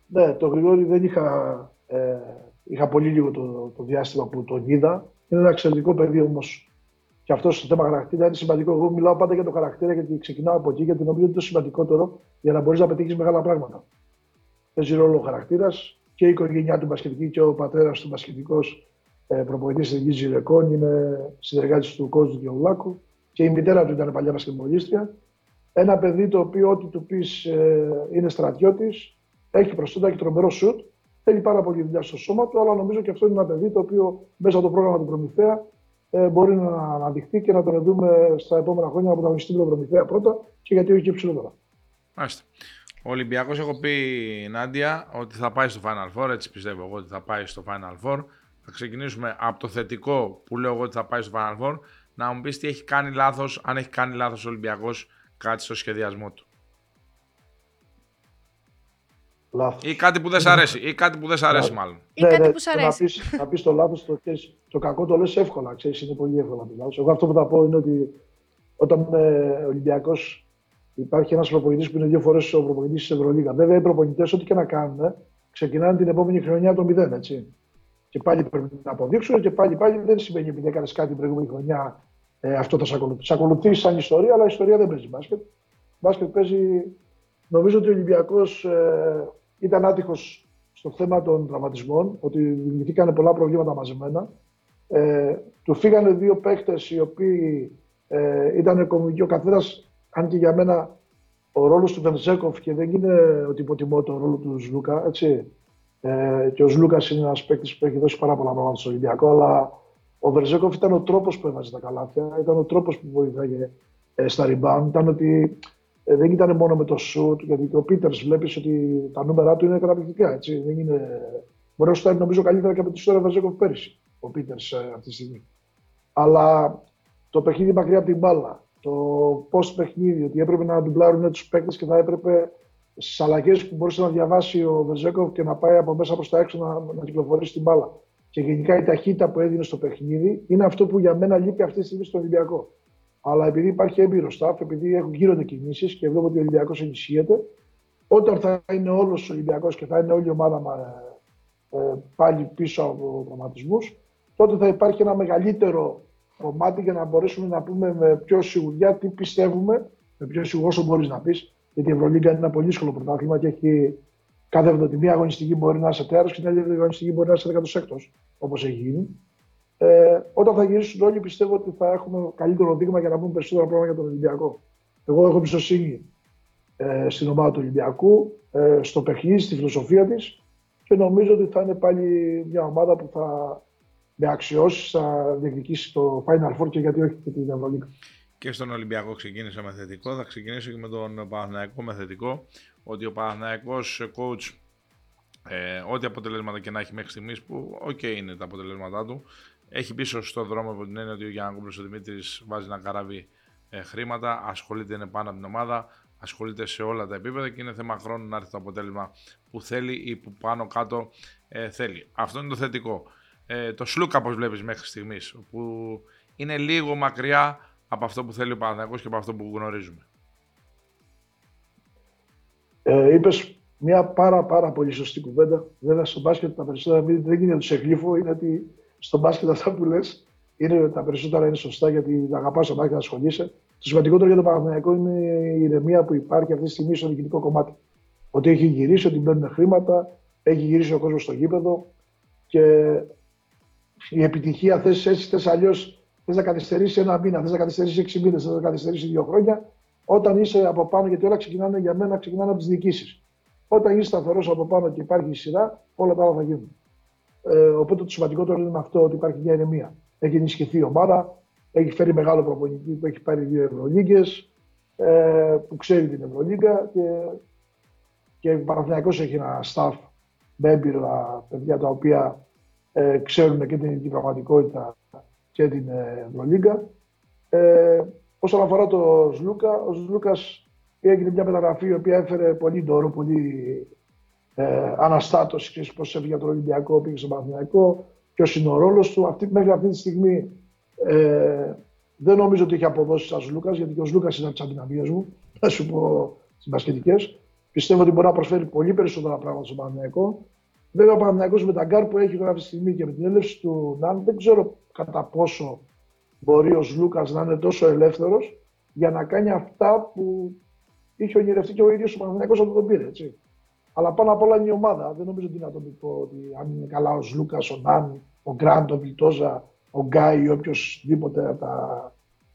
Ναι, το Γρηγόρη δεν είχα, ε, είχα πολύ λίγο το, το διάστημα που τον είδα. Είναι ένα εξαιρετικό παιδί όμως. Και αυτό στο θέμα χαρακτήρα είναι σημαντικό. Εγώ μιλάω πάντα για το χαρακτήρα γιατί ξεκινάω από εκεί γιατί νομίζω ότι είναι το σημαντικότερο για να μπορείς να πετύχεις μεγάλα πράγματα. Παίζει ρόλο ο χαρακτήρας και η οικογένειά του μπασκετική και ο πατέρας του μπασκετικός ε, προπονητής Εθνική Γυναικών, είναι συνεργάτης του Κόσμου Διολάκου και η μητέρα του ήταν παλιά μπασκετμπολίστρια. Ένα παιδί το οποίο ό,τι του πεις ε, είναι στρατιώτης, έχει προσόντα, έχει τρομερό σουτ, θέλει πάρα πολύ δουλειά στο σώμα του, αλλά νομίζω και αυτό είναι ένα παιδί το οποίο μέσα από το πρόγραμμα του Προμηθέα ε, μπορεί να αναδειχθεί και να τον δούμε στα επόμενα χρόνια από τον τον Προμηθέα πρώτα και γιατί όχι και ψηλότερα. Μάλιστα. Ο Ολυμπιακός έχω πει, Νάντια, ότι θα πάει στο Final Four, έτσι πιστεύω εγώ ότι θα πάει στο Final Four. Θα ξεκινήσουμε από το θετικό που λέω εγώ ότι θα πάει στο Final Four, να μου πεις τι έχει κάνει λάθος, αν έχει κάνει λάθος ο Ολυμπιακός κάτι στο σχεδιασμό του. Λάθος. Ή κάτι που δεν σ' αρέσει, ή κάτι που δεν σ' αρέσει μάλλον. Ή ναι, κάτι ναι, που σ' αρέσει. Να πεις, να πεις το λάθος, το, το κακό το λες εύκολα, ξέρεις, είναι πολύ εύκολα το λάθος. Εγώ αυτό που θα πω είναι ότι όταν είναι Ολυμπιακός υπάρχει ένας προπονητής που είναι δύο φορές ο προπονητής της Ευρωλίγα. Βέβαια οι προπονητές ό,τι και να κάνουν ξεκινάνε την επόμενη χρονιά το 0, έτσι και πάλι πρέπει να αποδείξουν και πάλι, πάλι δεν σημαίνει επειδή έκανες κάτι την προηγούμενη χρονιά ε, αυτό θα σε ακολουθεί. Σε ακολουθεί σαν ιστορία, αλλά η ιστορία δεν παίζει μπάσκετ. Μπάσκετ παίζει. Νομίζω ότι ο Ολυμπιακός ε, ήταν άτυχος στο θέμα των τραυματισμών, ότι δημιουργηθήκαν πολλά προβλήματα μαζεμένα. Ε, του φύγανε δύο παίχτε οι οποίοι ε, ήταν κομβικοί. Ο καθένας, αν και για μένα ο ρόλος του Βενζέκοφ και δεν είναι ότι υποτιμώ τον ρόλο του Ζλούκα, έτσι. Ε, και ο Λούκα είναι ένας παίκτης που έχει δώσει πάρα πολλά πράγματα στο Ολυμπιακό. Αλλά ο Βερζέκοφ ήταν ο τρόπος που έβαζε τα καλάθια, ήταν ο τρόπος που βοηθάγε ε, στα rebound. Ήταν ότι ε, δεν ήταν μόνο με το σουτ, γιατί και ο Πίτερς βλέπεις ότι τα νούμερα του είναι καταπληκτικά. Έτσι. Δεν είναι... Μπορεί να σου νομίζω καλύτερα και από τη ιστορία Βερζέκοφ πέρυσι, ο Πίτερς ε, αυτή τη στιγμή. Αλλά το παιχνίδι μακριά από την μπάλα, το post παιχνίδι, ότι έπρεπε να ντουμπλάρουν τους παίκτες και θα έπρεπε στις αλλαγές που μπορούσε να διαβάσει ο Βεζέκοφ και να πάει από μέσα προς τα έξω να, να κυκλοφορήσει την μπάλα. Και γενικά η ταχύτητα που έδινε στο παιχνίδι είναι αυτό που για μένα λείπει αυτή τη στιγμή στο Ολυμπιακό. Αλλά επειδή υπάρχει έμπειρο staff, επειδή έχουν γίνονται κινήσεις και βλέπω ότι ο Ολυμπιακός ενισχύεται, όταν θα είναι όλος ο Ολυμπιακός και θα είναι όλη η ομάδα ε, ε, πάλι πίσω από τραυματισμούς, τότε θα υπάρχει ένα μεγαλύτερο κομμάτι για να μπορέσουμε να πούμε με πιο σιγουριά τι πιστεύουμε, με πιο σιγουριά όσο μπορείς να πεις, γιατί η Ευρωλίγκα είναι ένα πολύ δύσκολο πρωτάθλημα και έχει κάθε τη μία αγωνιστική μπορεί να είσαι τέρο και την άλλη αγωνιστική μπορεί να είσαι 16ο, όπως έχει γίνει. Ε, όταν θα γυρίσουν όλοι, πιστεύω ότι θα έχουμε καλύτερο δείγμα για να πούμε περισσότερα πράγματα για τον Ολυμπιακό. Εγώ έχω εμπιστοσύνη ε, στην ομάδα του Ολυμπιακού, ε, στο παιχνίδι, στη φιλοσοφία της και νομίζω ότι θα είναι πάλι μια ομάδα που θα με αξιώσει, θα διεκδικήσει το Final Four και γιατί όχι και την Ευρωλίγκα. Και στον Ολυμπιακό ξεκίνησα με θετικό, θα ξεκινήσω και με τον Παναθηναϊκό με θετικό, ότι ο Παναθηναϊκός coach, ε, ό,τι αποτελέσματα και να έχει μέχρι στιγμής, που OK okay είναι τα αποτελέσματά του, έχει πίσω στο δρόμο από την έννοια ότι ο Γιάννη ο Δημήτρης βάζει να καράβει ε, χρήματα, ασχολείται είναι πάνω από την ομάδα, ασχολείται σε όλα τα επίπεδα και είναι θέμα χρόνου να έρθει το αποτέλεσμα που θέλει ή που πάνω κάτω ε, θέλει. Αυτό είναι το θετικό. Ε, το Σλούκα, όπως βλέπεις μέχρι στιγμής, που είναι λίγο μακριά από αυτό που θέλει ο Παναθηναϊκός και από αυτό που γνωρίζουμε. Ε, Είπες μια πάρα πάρα πολύ σωστή κουβέντα. Βέβαια στο μπάσκετ τα περισσότερα δεν είναι του εγλύφω, είναι ότι στο μπάσκετ αυτά που λες είναι τα περισσότερα είναι σωστά γιατί αγαπάς το μπάσκετ να ασχολείσαι. Το σημαντικότερο για το Παναθηναϊκό είναι η ηρεμία που υπάρχει αυτή τη στιγμή στο διοικητικό κομμάτι. Ότι έχει γυρίσει, ότι μπαίνουν χρήματα, έχει γυρίσει ο κόσμος στο γήπεδο και η επιτυχία θες έτσι, θες αλλιώς θες να καθυστερήσεις ένα μήνα, θες να καθυστερήσεις έξι μήνες, θες να καθυστερήσεις δύο χρόνια, όταν είσαι από πάνω, γιατί όλα ξεκινάνε για μένα, ξεκινάνε από τις διοικήσεις. Όταν είσαι σταθερός από πάνω και υπάρχει η σειρά, όλα τα άλλα θα γίνουν. Ε, οπότε το σημαντικότερο είναι αυτό, ότι υπάρχει μια ηρεμία. Έχει ενισχυθεί η ομάδα, έχει φέρει μεγάλο προπονητή που έχει πάρει δύο Ευρωλίγκες, ε, που ξέρει την Ευρωλίγκα και, και ο Παναθηναϊκός έχει ένα staff με έμπειρα παιδιά τα οποία ε, ξέρουν και την ελληνική πραγματικότητα και την Ευρωλίγκα. Ε, όσον αφορά το Σλούκα, ο Σλούκας έγινε μια μεταγραφή η οποία έφερε πολύ ντόρο, πολύ ε, αναστάτωσης, πώς έφυγε από τον Ολυμπιακό, πήγε στο Παναθηναϊκό, ποιος είναι ο ρόλος του. Αυτή, μέχρι αυτή τη στιγμή ε, δεν νομίζω ότι έχει αποδώσει σαν Σλούκας, γιατί και ο Σλούκας είναι από τις αδυναμίες μου, θα σου πω στις μπασκετικές. Πιστεύω ότι μπορεί να προσφέρει πολύ περισσότερα πράγματα στον Παναθηναϊκό. Βέβαια, ο Παναθηναϊκός με τα γκαρντ που έχει αυτή τη στιγμή και με την έλευση του Ναν, δεν ξέρω κατά πόσο μπορεί ο Σλούκας να είναι τόσο ελεύθερος για να κάνει αυτά που είχε ονειρευτεί και ο ίδιος ο Παναθηναϊκός όταν τον πήρε. Έτσι. Αλλά πάνω απ' όλα είναι η ομάδα. Δεν νομίζω ότι είναι να το πω ότι αν είναι καλά ο Λούκα, ο Νάν, ο Γκραντ, ο Βιλτόζα, ο Γκάι ή οποιοδήποτε από τα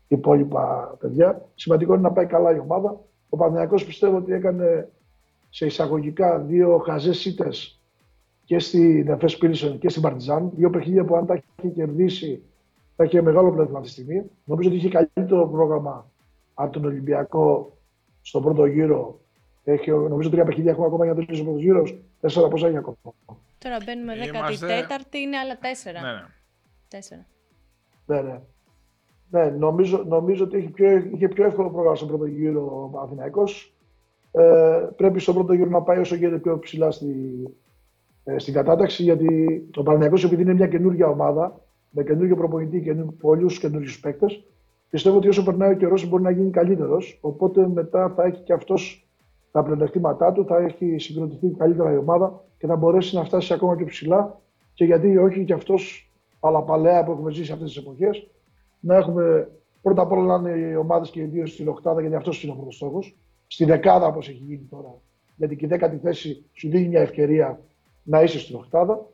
υπόλοιπα παιδιά. Σημαντικό είναι να πάει καλά η οποιοδηποτε Ο Παναγιακός πιστεύω ότι έκανε σε εισαγωγικά δύο χαζές ήττε και στην Εφές Πίλσον και στην Παρτιζάν. Δύο παιχνίδια που αν τα είχε κερδίσει θα είχε μεγάλο πλέον αυτή τη στιγμή. Νομίζω ότι είχε καλύτερο πρόγραμμα από τον Ολυμπιακό στον πρώτο γύρο έχει, νομίζω τρία παιχνίδια έχουμε ακόμα για να τελειώσει ο πρώτο γύρο. Τέσσερα πόσα έχει ακόμα. Τώρα μπαίνουμε 14η, είναι άλλα τέσσερα. Ναι, ναι. Τέσσερα. Ναι, ναι. Ναι, νομίζω, νομίζω ότι είχε πιο, είχε πιο εύκολο πρόγραμμα στον πρώτο γύρο ο Παναθηναϊκός. Ε, πρέπει στον πρώτο γύρο να πάει όσο γίνεται πιο ψηλά στη, ε, στην κατάταξη, γιατί ο Παναθηναϊκός επειδή είναι μια καινούργια ομάδα, με καινούργιο προπονητή και πολλούς καινούριους παίκτες, πιστεύω ότι όσο περνάει ο καιρός μπορεί να γίνει καλύτερος. Οπότε μετά θα έχει και αυτός τα πλεονεκτήματά του, θα έχει συγκροτηθεί καλύτερα η ομάδα και θα μπορέσει να φτάσει ακόμα πιο ψηλά. Και γιατί όχι και αυτός, αλλά παλαιά που έχουμε ζήσει αυτές τις εποχές, να έχουμε πρώτα απ' όλα να είναι οι ομάδες και οι δύο στην οκτάδα, γιατί αυτός είναι ο πρώτος στόχος. Στη δεκάδα, όπως έχει γίνει τώρα. Γιατί και η δέκατη θέση σου δίνει μια ευκαιρία να είσαι στην οκτάδα,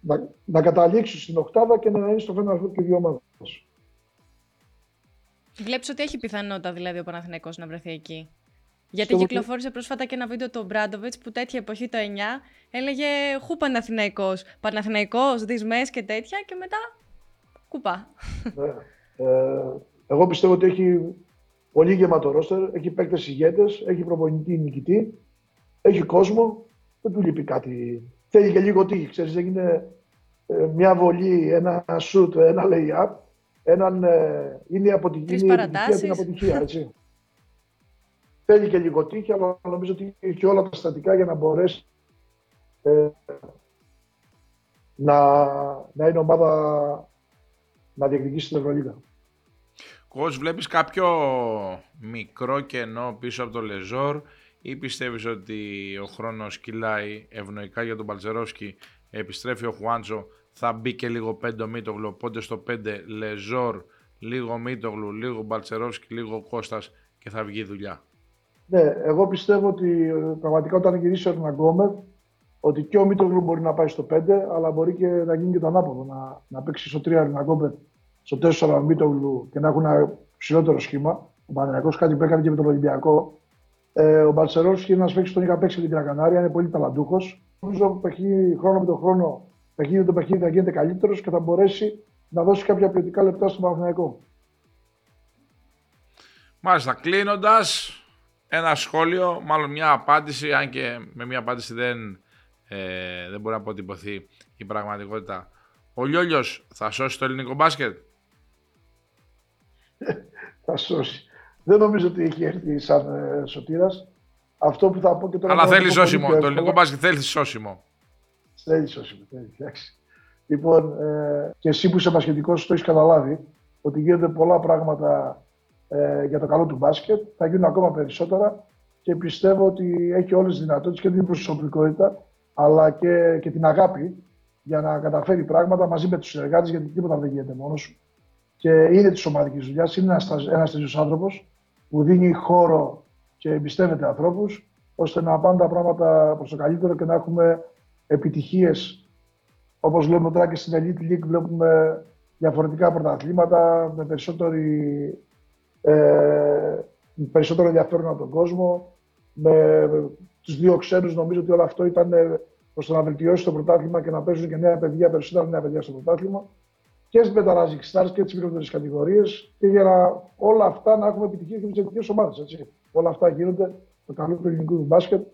να, να καταλήξεις στην οκτάδα και να είναι στο φένα και οι δύο ομάδες. Βλέπεις ότι έχει πιθανότητα δηλαδή ο Παναθηναϊκός να βρεθεί εκεί; Γιατί κυκλοφόρησε πρόσφατα και ένα βίντεο του Μπράντοβιτς που τέτοια εποχή το 9 έλεγε Χου Παναθηναϊκός, Παναθηναϊκός, δυσμές και τέτοια και μετά κουπά. Ναι. Ε, εγώ πιστεύω ότι έχει πολύ γεμάτο ρόστερ, έχει παίκτες ηγέτες, έχει προπονητή νικητή, έχει κόσμο, δεν του λείπει κάτι. Θέλει και λίγο τύχη, ξέρεις, δεν είναι ε, μια βολή, ένα σουτ, ένα lay-up, έναν, ε, είναι η αποτυχία, την αποτυχία, έτσι. Θέλει και λίγο τύχη, αλλά νομίζω ότι έχει όλα τα στατικά για να μπορέσει ε, να, να είναι ομάδα να διεκδικήσει την Ευρωλίγα. Κος, βλέπεις κάποιο μικρό κενό πίσω από το Λεζόρ ή πιστεύεις ότι ο χρόνος κυλάει ευνοϊκά για τον Παλτζερόσκι, επιστρέφει ο Χουάντζο, θα μπει και λίγο πέντε Μίτογλου, οπότε στο 5 Λεζόρ, λίγο Μίτογλου, λίγο Μπαλτσερόσκι, λίγο Κώστας και θα βγει δουλειά. Ναι, εγώ πιστεύω ότι ε, πραγματικά όταν γυρίσει ο Ερναγκόμερ, ότι και ο Μίτογλου μπορεί να πάει στο 5, αλλά μπορεί και να γίνει και το ανάποδο. Να, να παίξει στο 3 Ερναγκόμερ, στο 4 ο Μίτογλου και να έχουν ένα ψηλότερο σχήμα. Ο Παναγιακός κάτι που έκανε και με τον Ολυμπιακό. Ε, ο Μπαλσερόφσκι είναι ένας παίκτης που τον είχα παίξει με την Κρακανάρια, είναι πολύ ταλαντούχος. Νομίζω ότι χρόνο με τον χρόνο, παιχνίδι με το παιχνίδι θα γίνεται καλύτερος και θα μπορέσει να δώσει κάποια ποιοτικά λεπτά στον Παναγιακό. Μάλιστα, κλείνοντας, ένα σχόλιο, μάλλον μια απάντηση, αν και με μια απάντηση δεν, ε, δεν μπορεί να αποτυπωθεί η πραγματικότητα. Ο Λιόλιος θα σώσει το ελληνικό μπάσκετ; θα σώσει. Δεν νομίζω ότι έχει έρθει σαν ε, σωτήρας. Αυτό που θα πω και τώρα... Αλλά θέλει σώσιμο. Το ελληνικό μπάσκετ θέλει σώσιμο. Θέλει σώσιμο. Θέλει, Λοιπόν, ε, και εσύ που είσαι μπασκετικός το έχεις καταλάβει ότι γίνονται πολλά πράγματα ε, για το καλό του μπάσκετ. Θα γίνουν ακόμα περισσότερα και πιστεύω ότι έχει όλες τις δυνατότητες και την προσωπικότητα αλλά και, και την αγάπη για να καταφέρει πράγματα μαζί με τους συνεργάτες γιατί τίποτα δεν γίνεται μόνος σου. Και είναι της ομαδικής δουλειάς, είναι ένας τέτοιος άνθρωπος που δίνει χώρο και εμπιστεύεται ανθρώπους ώστε να πάνε τα πράγματα προς το καλύτερο και να έχουμε επιτυχίες. Όπως βλέπουμε τώρα και στην Elite League, βλέπουμε διαφορετικά πρωταθλήματα με περισσότερη ε, περισσότερο ενδιαφέρον από τον κόσμο. Με του δύο ξένου, νομίζω ότι όλο αυτό ήταν ε, ώστε να βελτιώσει το πρωτάθλημα και να παίζουν και νέα παιδιά, περισσότερα νέα παιδιά στο πρωτάθλημα. Και στι Μεταράζικ Stars και τι μικρότερε κατηγορίε. Και για να, όλα αυτά να έχουμε επιτυχία και με τι εθνικέ ομάδε. Όλα αυτά γίνονται το καλό του ελληνικού μπάσκετ.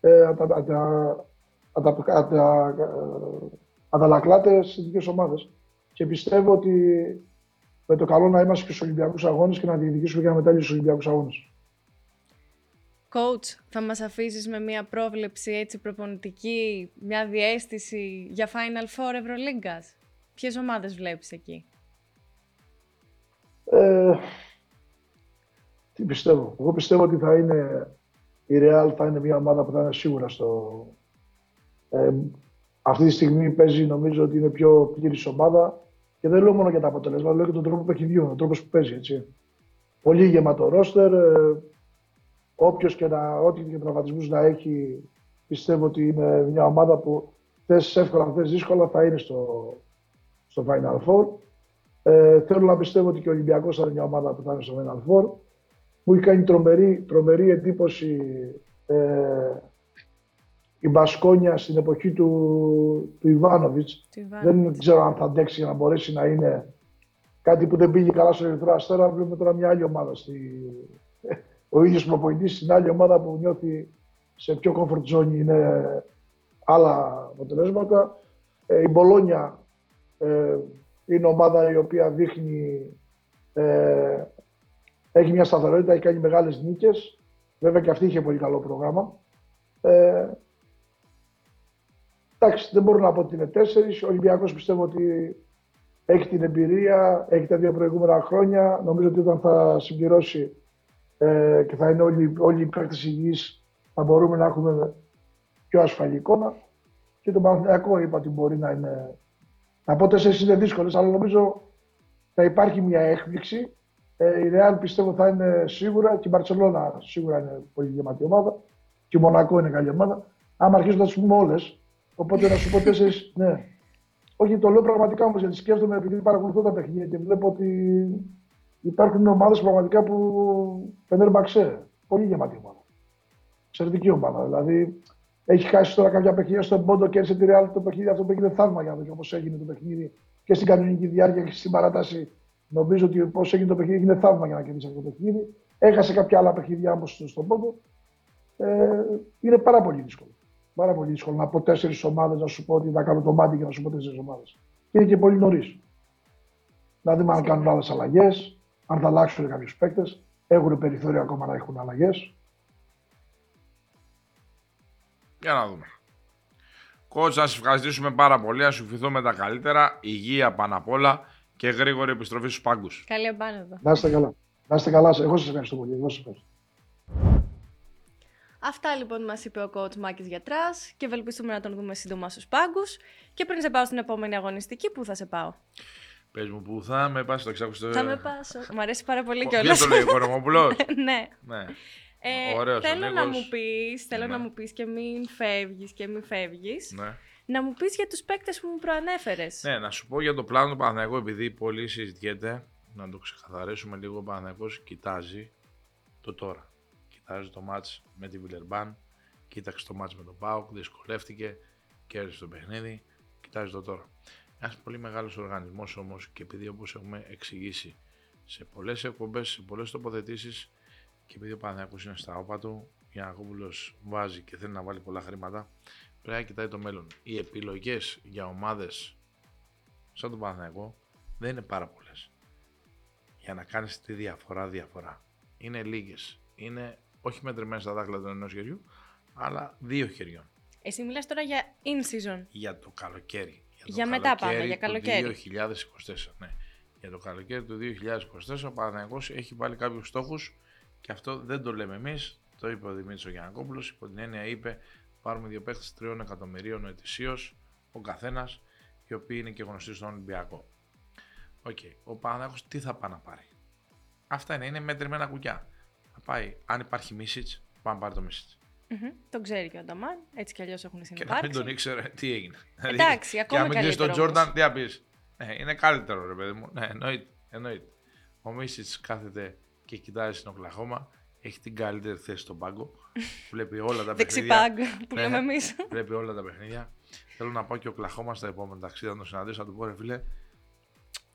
Ε, τα, τα, τα, ατα, ατα, αντανακλάται στι ειδικέ ομάδε. Και πιστεύω ότι με το καλό να είμαστε και στους Ολυμπιακούς Αγώνες και να διεκδικήσουμε και να μετάλλιο στους Ολυμπιακούς Αγώνες. Coach, θα μας αφήσεις με μια πρόβλεψη έτσι προπονητική, μια διέστηση για Final Four Ευρωλίγκας; Ποιες ομάδες βλέπεις εκεί; Ε, τι πιστεύω. Εγώ πιστεύω ότι θα είναι η Real θα είναι μια ομάδα που θα είναι σίγουρα στο... Ε, αυτή τη στιγμή παίζει νομίζω ότι είναι πιο πλήρης ομάδα και δεν λέω μόνο για τα αποτελέσματα, λέω και τον τρόπο παιχνιδιού, τον τρόπο που παίζει. Έτσι. Πολύ γεμάτο ρόστερ, ε, όποιος και να, ό,τι και τραυματισμούς να έχει, πιστεύω ότι είναι μια ομάδα που θες εύκολα, θες δύσκολα θα είναι στο, στο Final Four. Ε, θέλω να πιστεύω ότι και ο Ολυμπιακός θα είναι μια ομάδα που θα είναι στο Final Four. Μου έχει κάνει τρομερή, τρομερή εντύπωση ε, η Μπασκόνια στην εποχή του, του Ιβάνοβιτς. Δεν ξέρω αν θα αντέξει για να μπορέσει να είναι κάτι που δεν πήγε καλά στο Ερυθρό Αστέρα. Βλέπουμε τώρα μια άλλη ομάδα. Στη... Ο ίδιος προπονητής στην άλλη ομάδα που νιώθει σε πιο comfort zone είναι άλλα αποτελέσματα. Ε, η Μπολόνια ε, είναι ομάδα η οποία δείχνει ε, έχει μια σταθερότητα, έχει κάνει μεγάλες νίκες. Βέβαια και αυτή είχε πολύ καλό πρόγραμμα. Ε, εντάξει, δεν μπορώ να πω ότι είναι τέσσερις. Ο Ολυμπιακός πιστεύω ότι έχει την εμπειρία, έχει τα δύο προηγούμενα χρόνια. Νομίζω ότι όταν θα συμπληρώσει ε, και θα είναι όλοι, όλοι οι παίκτες υγιείς, θα μπορούμε να έχουμε πιο ασφαλή εικόνα. Και το Παναθηναϊκό είπα ότι μπορεί να είναι. Να πω τέσσερις είναι δύσκολες, αλλά νομίζω θα υπάρχει μια έκπληξη ε, η Real πιστεύω θα είναι σίγουρα και η Μπαρσελόνα σίγουρα είναι πολύ γεμάτη ομάδα. Και η Μονακό είναι καλή ομάδα. Άμα αρχίσουν να τι πούμε όλες, οπότε να σου πω τέσσερι. ναι. Όχι, το λέω πραγματικά όμως γιατί σκέφτομαι επειδή παρακολουθώ τα παιχνίδια και βλέπω ότι υπάρχουν ομάδες πραγματικά που φαίνεται μπαξέ. Πολύ γεμάτη ομάδα. Εξαιρετική ομάδα. Δηλαδή έχει χάσει τώρα κάποια παιχνίδια στον πόντο και έρθει τη Real το παιχνίδι αυτό που έγινε θαύμα για να δεις όπως έγινε το παιχνίδι και στην κανονική διάρκεια και στην παράταση Νομίζω ότι πώς έγινε το παιχνίδι είναι θαύμα για να κερδίσει αυτό το παιχνίδι. Έχασε κάποια άλλα παιχνίδια όμως στον πόντο. Ε, είναι πάρα πολύ δύσκολο. Πάρα πολύ δύσκολο να πω τέσσερις ομάδες να σου πω ότι θα κάνω το μάτι και να σου πω τέσσερις ομάδες. Είναι και πολύ νωρίς. Να δούμε αν κάνουν άλλες αλλαγές, αν θα αλλάξουν κάποιους παίκτες. Έχουν περιθώριο ακόμα να έχουν αλλαγές. Για να δούμε. Κότσα, να σε ευχαριστήσουμε πάρα πολύ. Να σου ευχηθούμε τα καλύτερα. Υγεία πάνω απ' όλα και γρήγορη επιστροφή στους πάγκους. Καλή επάνωδο. Να είστε καλά. Να είστε καλά. Εγώ σας ευχαριστώ πολύ. Εγώ σας ευχαριστώ. Αυτά λοιπόν μας είπε ο coach Μάκης Γιατράς και ευελπιστούμε να τον δούμε σύντομα στους πάγκους. Και πριν σε πάω στην επόμενη αγωνιστική, πού θα σε πάω; Πες μου που θα με πας στο 600. Θα με πάσω. Μου αρέσει πάρα πολύ κιόλας. Δεν το λέει ο Κορομόπουλος; ναι. ναι. Ε, Ωραίος, θέλω να μου πεις, θέλω ναι. να μου πεις και μην φεύγεις και μην φεύγεις. Ναι να μου πεις για τους παίκτες που μου προανέφερες. Ναι, να σου πω για το πλάνο του Παναθηναϊκού, επειδή πολύ συζητιέται, να το ξεκαθαρίσουμε λίγο. Ο Παναθηναϊκός κοιτάζει το τώρα. Κοιτάζει το μάτς με τη Βιλερμπάν, κοίταξε το μάτς με τον Πάοκ, δυσκολεύτηκε, κέρδισε το παιχνίδι, κοιτάζει το τώρα. Ένας πολύ μεγάλος οργανισμός όμως και επειδή όπως έχουμε εξηγήσει σε πολλές εκπομπές, σε πολλές τοποθετήσεις και επειδή ο Παναθηναϊκός είναι στα όπα του, Γιανακόπουλος βάζει και θέλει να βάλει πολλά χρήματα, πρέπει να κοιτάει το μέλλον. Οι επιλογές για ομάδες σαν τον Παναθηναϊκό δεν είναι πάρα πολλές. Για να κάνεις τη διαφορά, διαφορά. Είναι λίγες. Είναι όχι μετρημένε στα δάχτυλα του ενός χεριού, αλλά δύο χεριών. Εσύ μιλάς τώρα για in season. Για το καλοκαίρι. Για, το για μετά πάμε, για καλοκαίρι. Το 2024, ναι. Για το καλοκαίρι του 2024 ο Παναθηναϊκός έχει βάλει κάποιους στόχους και αυτό δεν το λέμε εμείς. Το είπε ο Δημήτρης Γιανακόπουλος. Υπό την έννοια είπε πάρουμε δύο παίχτες τριών εκατομμυρίων ετησίως, ο καθένας, οι οποίοι είναι και γνωστοί στον Ολυμπιακό. OK. Okay. Ο Παναγιώ τι θα πάει να πάρει. Αυτά είναι, είναι μετρημένα κουκιά. Θα πάει, αν υπάρχει Μίσιτς, πάμε να πάρει το Μίσιτς. Mm-hmm. Τον ξέρει και ο Αταμάν, έτσι κι αλλιώς έχουν συνυπάρξει. Και να μην τον ήξερε, τι έγινε. Δηλαδή, Εντάξει, ακόμα και αν μην τον Τζόρνταν, τι θα πεις. Ε, είναι καλύτερο, ρε παιδί μου. Ναι, εννοείται. εννοείται. Ο Μίσιτς κάθεται και κοιτάζει στην Οκλαχώμα έχει την καλύτερη θέση στον πάγκο. Βλέπει όλα τα παιχνίδια. Δεξιπάγκ που λέμε εμείς. Βλέπει όλα τα παιχνίδια. Θέλω να πάω και ο Κλαχώμα στα επόμενα ταξίδια να τον συναντήσω, να του πω ρε φίλε.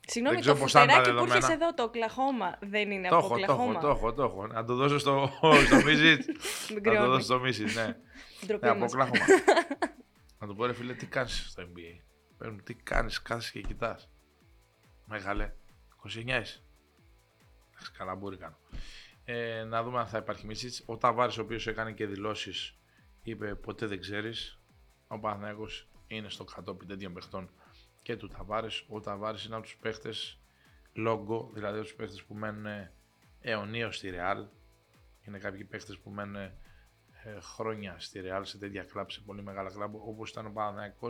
Συγγνώμη, το φουτεράκι που έρχεσαι εδώ, το Οκλαχώμα, δεν είναι το από το έχω, το έχω, το έχω. Να το δώσω στο, στο Μίσιτ. να το δώσω στο Μίσιτ, ναι. ναι από Οκλαχώμα. Να του πω ρε φίλε, τι κάνεις στο NBA. Παίρνουν, τι κάνεις, κάθεσαι και κοιτάς. Μεγάλε, 29 είσαι. Εντάξει, καλά μπορεί κάνω. Ε, να δούμε αν θα υπάρχει Μίτσιτ. Ο Ταβάρη, ο οποίος έκανε και δηλώσεις, είπε ποτέ δεν ξέρεις. Ο Παναθυναϊκό είναι στο κατόπιν τέτοιων παιχτών και του Ταβάρη. Ο Ταβάρη είναι από τους παίχτες λόγκο, δηλαδή από τους παίχτες που μένουν αιωνίως στη Ρεάλ. Είναι κάποιοι παίχτες που μένουν ε, χρόνια στη Ρεάλ σε τέτοια κλαμπ, σε πολύ μεγάλα κλαμπ, όπως ήταν ο Παναθυναϊκό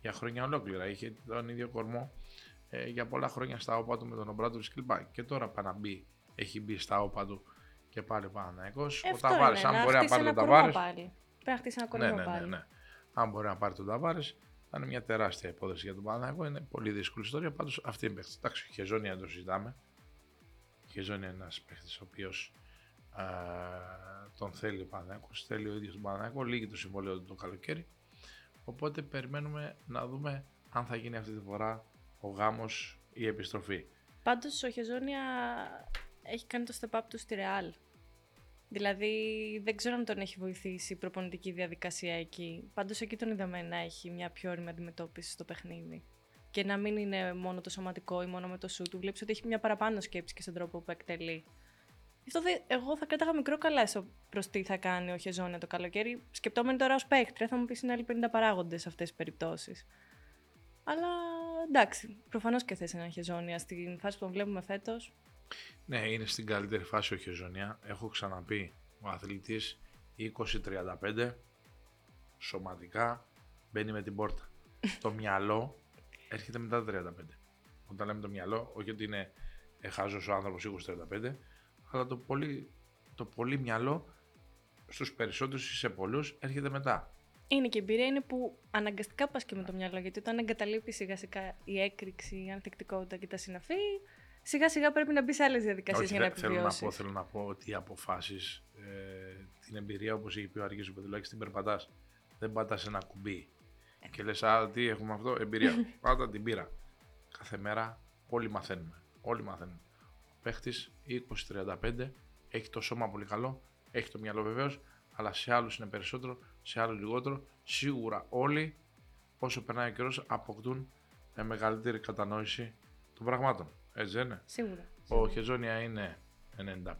για χρόνια ολόκληρα. Είχε τον ίδιο κορμό ε, για πολλά χρόνια στα όπα του με τον Ομπράτο κλπ. Και τώρα πάει να μπει, έχει μπει στα όπα του και πάλι ο Παναθυναϊκό. Ε, ο Ταβάρη, αν μπορεί να πάρει τον Ταβάρη. Πρέπει να χτίσει ένα Ναι, κορμό ναι, ναι, πάλι. ναι. Αν μπορεί να πάρει τον Ταβάρη, θα είναι μια τεράστια υπόθεση για τον Παναθηναϊκό. Είναι πολύ δύσκολη ιστορία. Πάντως αυτή είναι παίχτη. Εντάξει, ο Χεζόνια δεν το συζητάμε. Ο Χεζόνια είναι ένας παίχτη ο οποίος τον θέλει ο Παναθηναϊκός. Θέλει ο ίδιος τον Παναθηναϊκό. Λύγει το συμβόλαιο του το καλοκαίρι. Οπότε περιμένουμε να δούμε αν θα γίνει αυτή τη φορά ο γάμος ή η επιστροφή. Πάντως ο Χεζόνια έχει κάνει το step up του στη Real. Δηλαδή δεν ξέρω αν τον έχει βοηθήσει η προπονητική διαδικασία εκεί. Πάντως εκεί τον είδαμε να έχει μια πιο όρημη αντιμετώπιση στο παιχνίδι. Και να μην είναι μόνο το σωματικό ή μόνο με το σου του. Βλέπεις ότι έχει μια παραπάνω σκέψη και στον τρόπο που εκτελεί. Γι' αυτό δε- εγώ θα κράταγα μικρό καλά προς τι θα κάνει ο Χεζόνια το καλοκαίρι. Σκεπτόμενοι τώρα ως παίχτρια, θα μου πεις είναι άλλοι 50 παράγοντες σε αυτές τις περιπτώσεις. Αλλά εντάξει, προφανώς και θες έναν Χεζόνια στην φάση που τον βλέπουμε φέτος. Ναι, είναι στην καλύτερη φάση ο Χεζονιά. Έχω ξαναπεί ο αθλητής 20-35 σωματικά μπαίνει με την πόρτα. το μυαλό έρχεται μετά τα 35. Όταν λέμε το μυαλό, όχι ότι είναι ε, χάζος ο άνθρωπος 20-35, αλλά το πολύ, το πολύ μυαλό στους περισσότερους ή σε πολλούς έρχεται μετά. Είναι και η εμπειρία είναι που αναγκαστικά πας και με το μυαλό. Γιατί όταν εγκαταλείπεις σιγά σιγά η έκρηξη, η ανθεκτικότητα και τα συναφή, σιγά σιγά πρέπει να μπει σε άλλες διαδικασίες Όχι, για να θε- θέλω να, επιβιώσει. πω, θέλω να πω ότι οι αποφάσεις, ε, την εμπειρία όπως είχε πει ο Αργής ο Πεδουλάκης, την περπατάς. Δεν πατάς ένα κουμπί. Και λες, α, τι έχουμε αυτό, εμπειρία. Πάτα την πήρα. Κάθε μέρα όλοι μαθαίνουμε. Όλοι μαθαίνουμε. Ο παίχτης 20-35 έχει το σώμα πολύ καλό, έχει το μυαλό βεβαίως, αλλά σε άλλους είναι περισσότερο, σε άλλους λιγότερο. Σίγουρα όλοι, όσο περνάει ο καιρός, αποκτούν ε, μεγαλύτερη κατανόηση των πραγμάτων. Έτσι δεν είναι; Σίγουρα. Ο Χεζόνια είναι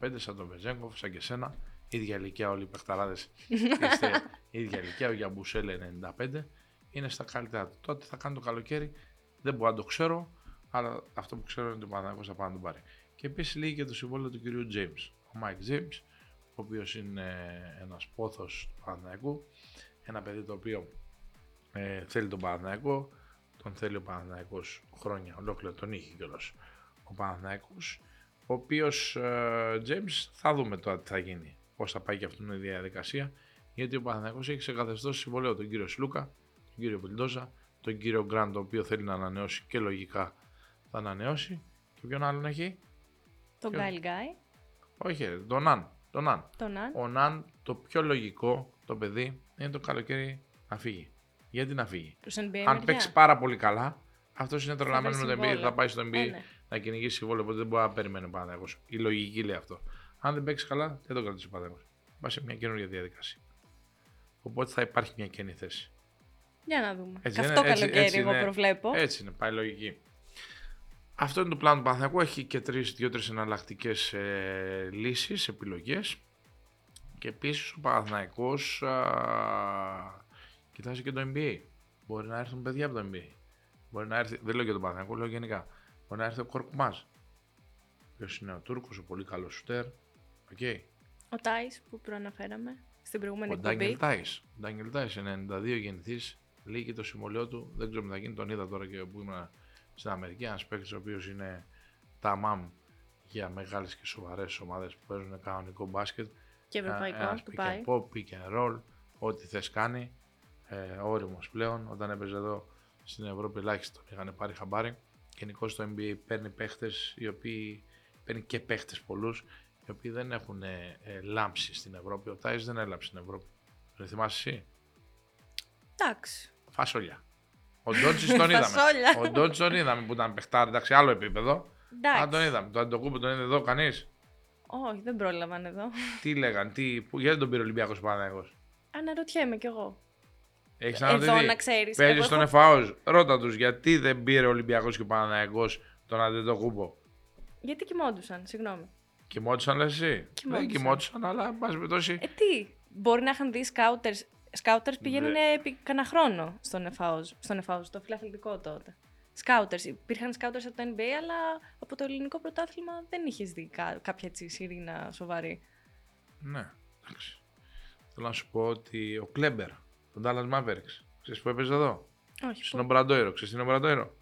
95, σαν τον Βεζέγκοφ, σαν και σένα. ίδια ηλικία όλοι οι παιχταράδες. Είστε ίδια ηλικία. Ο Γιαμπουσέλ είναι 95. Είναι στα καλύτερα του. Τότε θα κάνει το καλοκαίρι. Δεν μπορώ να το ξέρω, αλλά αυτό που ξέρω είναι ότι ο Παναγιώτης θα πάει να τον πάρει. Και επίσης λύγει και το συμβόλαιο του κυρίου James. Ο Mike James, ο οποίος είναι ένας πόθος του Παναθηναϊκού. Ένα παιδί το οποίο ε, θέλει τον Παναθηναϊκό. Τον θέλει ο Παναθηναϊκός χρόνια ολόκληρο, τον είχε κιόλας ο Παναθηναϊκός ο οποίος ε, James θα δούμε τώρα τι θα γίνει πώς θα πάει και αυτήν η διαδικασία γιατί ο Παναθηναϊκός έχει σε καθεστώς συμβολέο τον κύριο Σλούκα, τον κύριο Βιλντόζα τον κύριο Γκραντ ο οποίο θέλει να ανανεώσει και λογικά θα ανανεώσει και ποιον άλλον έχει; Τον Ποιο; Γκάιλ Γκάι, όχι ρε, τον Ναν τον Ναν τον Αν. ο Ναν το πιο λογικό το παιδί είναι το καλοκαίρι να φύγει γιατί να φύγει; Προς NBA αν μεριά. παίξει πάρα πολύ καλά αυτός είναι τρελαμένο με βρει το NBA, συμβόλαιο. θα πάει στο NBA Ε, ναι. να κυνηγήσει συμβόλαιο, οπότε δεν μπορεί να περιμένει ο Παναθηναϊκός. Η λογική λέει αυτό. Αν δεν παίξει καλά, δεν το κρατήσει ο Παναθηναϊκός. Πάει σε μια καινούργια διαδικασία. Οπότε θα υπάρχει μια καινή θέση. Για να δούμε. Έτσι Καυτό είναι, έτσι- καλοκαίρι έτσι εγώ είναι. προβλέπω. Έτσι είναι, πάει λογική. Αυτό είναι το πλάνο του Παναθηναϊκού. Έχει και τρεις, δύο-τρεις εναλλακτικές ε, λύσεις, επιλογές. Και επίσης ο Παναθηναϊκός α, κοιτάζει και το NBA. Μπορεί να έρθουν παιδιά από το NBA. Μπορεί να έρθει, δεν λέω για τον Παναθηναϊκό, λέω γενικά. Μπορεί να έρθει ο Κορκμάζ. Ποιος είναι ο Τούρκος, ο πολύ καλός σουτέρ. Okay. Ο Τάις που προαναφέραμε στην προηγούμενη Ο Ντάνιελ εκπομπή. Τάις. Ο Ντάνιελ Τάις, 92 γεννηθής, λύγει το συμβολιό του. Δεν ξέρω τι θα γίνει. Τον είδα τώρα και που ήμουν στην Αμερική. Ένας παίκτης ο οποίος είναι τα μαμ για μεγάλες και σοβαρές ομάδες που παίζουν κανονικό μπάσκετ. Και ευρωπαϊκό Ένας που pick πάει. and pop, pick and roll, ό,τι θες κάνει. Ε, όριμος πλέον. Όταν έπαιζε εδώ στην Ευρώπη ελάχιστα τον είχαν πάρει χαμπάρι. Γενικώς το NBA παίρνει παίχτες οι οποίοι παίρνει και παίχτες πολλούς οι οποίοι δεν έχουν ε, ε, λάμψει στην Ευρώπη. Ο Τάις δεν έλαψε στην Ευρώπη. Δεν θυμάσαι εσύ; Εντάξει. Φασόλια. Ο Ντότσις τον είδαμε. Φασόλια. Ο Ντότσις τον είδαμε που ήταν παιχτάρι, εντάξει, άλλο επίπεδο. Αν τον Εντάξει. είδαμε. Το Αντοκούπο τον είδε εδώ κανείς; Όχι, δεν πρόλαβαν εδώ. Τι λέγαν, τι, που, γιατί τον πήρε ο Ολυμπιακός Παναγιώτος; Αναρωτιέμαι κι εγώ. Έχεις εδώ ξαναδεί. να ξέρεις. Παίζεις Εγώ στον έχω- ΕΦΑΟΣ. Ρώτα τους γιατί δεν πήρε ο Ολυμπιακός και ο Παναναϊκό τον Αντετοκούμπο; Γιατί κοιμόντουσαν, συγγνώμη. Κοιμόντουσαν λε εσύ; Δεν Κοιμόντουσαν. κοιμόντουσαν, αλλά εν πάση περιπτώσει. Ε, τι, μπορεί να είχαν δει σκάουτερς. Σκάουτερς πηγαίνουν Δε- επί κανένα χρόνο στον ΕΦΑΟΣ, στον ΕΦΑΟΣ, στο φιλαθλητικό τότε. Σκάουτερς. Υπήρχαν σκάουτερς από το NBA, αλλά από το ελληνικό πρωτάθλημα δεν είχες δει κα- κάποια έτσι σιρήνα σοβαρή. Ναι, εντάξει. Θέλω να σου πω ότι ο Κλέμπερ, τον Dallas Mavericks, ξέρεις που έπαιζε εδώ; Όχι. Στην πού- Ομπραντόιρο. Ξέρεις την Ομπραντόιρο;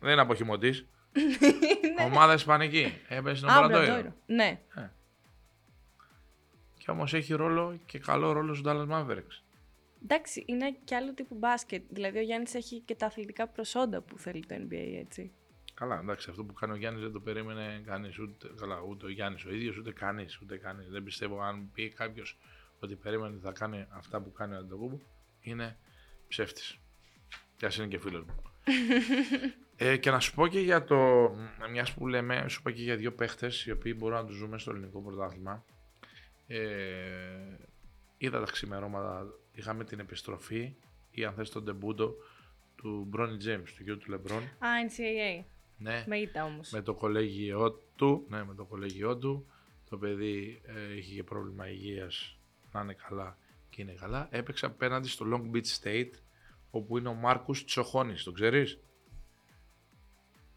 Δεν είναι αποχημωτή. Ομάδα Ισπανική. Έπαιζε στην Α, Ομπραντόιρο. Μπραντόιρο. Ναι. Και όμως έχει ρόλο και καλό ρόλο στους Dallas Mavericks. Εντάξει, είναι και άλλο τύπου μπάσκετ. Δηλαδή, ο Γιάννης έχει και τα αθλητικά προσόντα που θέλει το NBA, έτσι. Καλά, εντάξει, αυτό που κάνει ο Γιάννης δεν το περίμενε κανείς. Ούτε, καλά, ούτε ο Γιάννης ο ίδιος, ούτε κανείς. Ούτε κανείς. Δεν πιστεύω αν πει κάποιος ότι περίμενε ότι θα κάνει αυτά που κάνει ο Αντοκούμπο, είναι ψεύτης. Και ας είναι και φίλος μου. ε, και να σου πω και για το. Μιας που λέμε, σου είπα και για δύο παίχτες οι οποίοι μπορούν να τους ζούμε στο ελληνικό πρωτάθλημα. Ε, είδα τα ξημερώματα, είχαμε την επιστροφή ή αν θες τον τεμπούντο του Μπρόνι James, του γιου του Λεμπρόν. Α, NCAA. Ναι, Με ήττα όμως. με το κολέγιό του, ναι, με το κολέγιό του. Το παιδί ε, είχε και πρόβλημα υγείας, να είναι καλά και είναι καλά. Έπαιξε απέναντι στο Long Beach State, όπου είναι ο Μάρκους Τσοχόνης, το ξέρεις;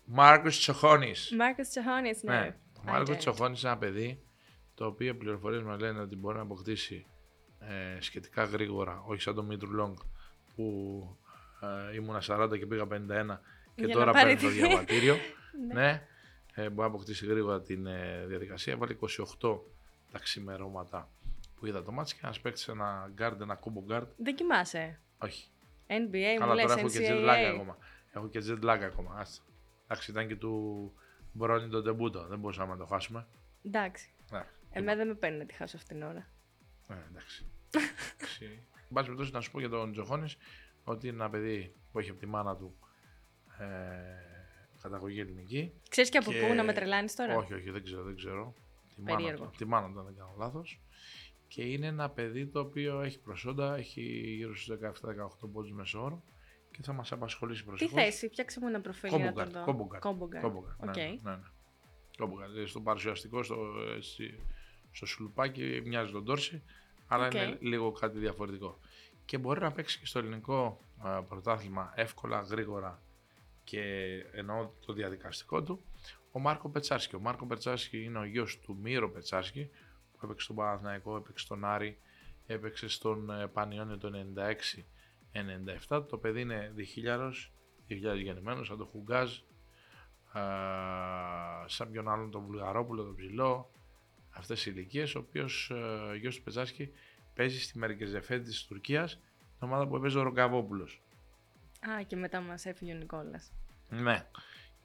Μάρκους Τσοχόνης. Μάρκο Τσεχόνη, ναι. Ναι, ο I Μάρκος get it. Τσοχόνης είναι ένα παιδί, το οποίο οι πληροφορίες μας λένε ότι μπορεί να αποκτήσει ε, σχετικά γρήγορα, όχι σαν το Μίτρου Λόγκ, που ε, ήμουνα 40 και πήγα 51 και Για τώρα να πάρει παίρνει το τη- διαβατήριο. ναι, ε, μπορεί να αποκτήσει γρήγορα την ε, διαδικασία. Έβαλε 28 τα ξημερώματα που είδα το μάτς και ένας παίκτης ένα guard, ένα combo guard. Δεν κοιμάσαι. Όχι. NBA, μου Καλά, λες τώρα έχω και jet lag NCAA. ακόμα. Έχω και jet lag ακόμα. Άστα. Εντάξει, ήταν και του Μπρόνι τον τεμπούτο. Δεν μπορούσαμε να το χάσουμε. Εντάξει. Ναι. Εμένα δεν με παίρνει να τη χάσω αυτήν την ώρα. Ε, εντάξει. Εντάξει. Εν πάση περιπτώσει, να σου πω για τον Τζοχόνης ότι είναι ένα παιδί που έχει από τη μάνα του ε, καταγωγή ελληνική. Ξέρεις και από Και- πού να με τρελάνεις τώρα; Όχι, όχι, δεν ξέρω, δεν ξέρω. Τη μάνα, Περίεργο. του, τη μάνα του, αν δεν κάνω λάθος. Και είναι ένα παιδί το οποίο έχει προσόντα, έχει γύρω στους 17-18 πόντους μέσο όρο και θα μας απασχολήσει Τι προσεχώς. θέση, φτιάξε μου ένα προφίλ για να τον Κόμπογκαρτ. δω. combo guard. combo guard. combo guard, OK. ναι, ναι, ναι. combo guard. Ε, Στο παρουσιαστικό, στο, έτσι, στο σουλουπάκι μοιάζει τον Ντόρσεϊ, αλλά Οκ. είναι λίγο κάτι διαφορετικό. Και μπορεί να παίξει και στο ελληνικό α, πρωτάθλημα εύκολα, γρήγορα και εννοώ το διαδικαστικό του. Ο Μάρκο Πετσάρσκι. Ο Μάρκο Πετσάρσκι είναι ο γιος του Μύρο Πετσάρσκι που έπαιξε στον Παναθηναϊκό, έπαιξε στον Άρη, έπαιξε στον ε, Πανιόνιο το 96-97. Το παιδί είναι διχίλιαρος, 2000 γεννημένος, σαν το Χουγκάζ, α, σαν ποιον άλλον τον Βουλγαρόπουλο, τον Ψηλό, αυτές οι ηλικίες, ο οποίος ε, γιος του Πετσάσκι παίζει στη Μερκεζεφέ της Τουρκίας, την ομάδα που έπαιζε ο Ρογκαβόπουλος. Α, και μετά μας έφυγε ο Νικόλας. Ναι.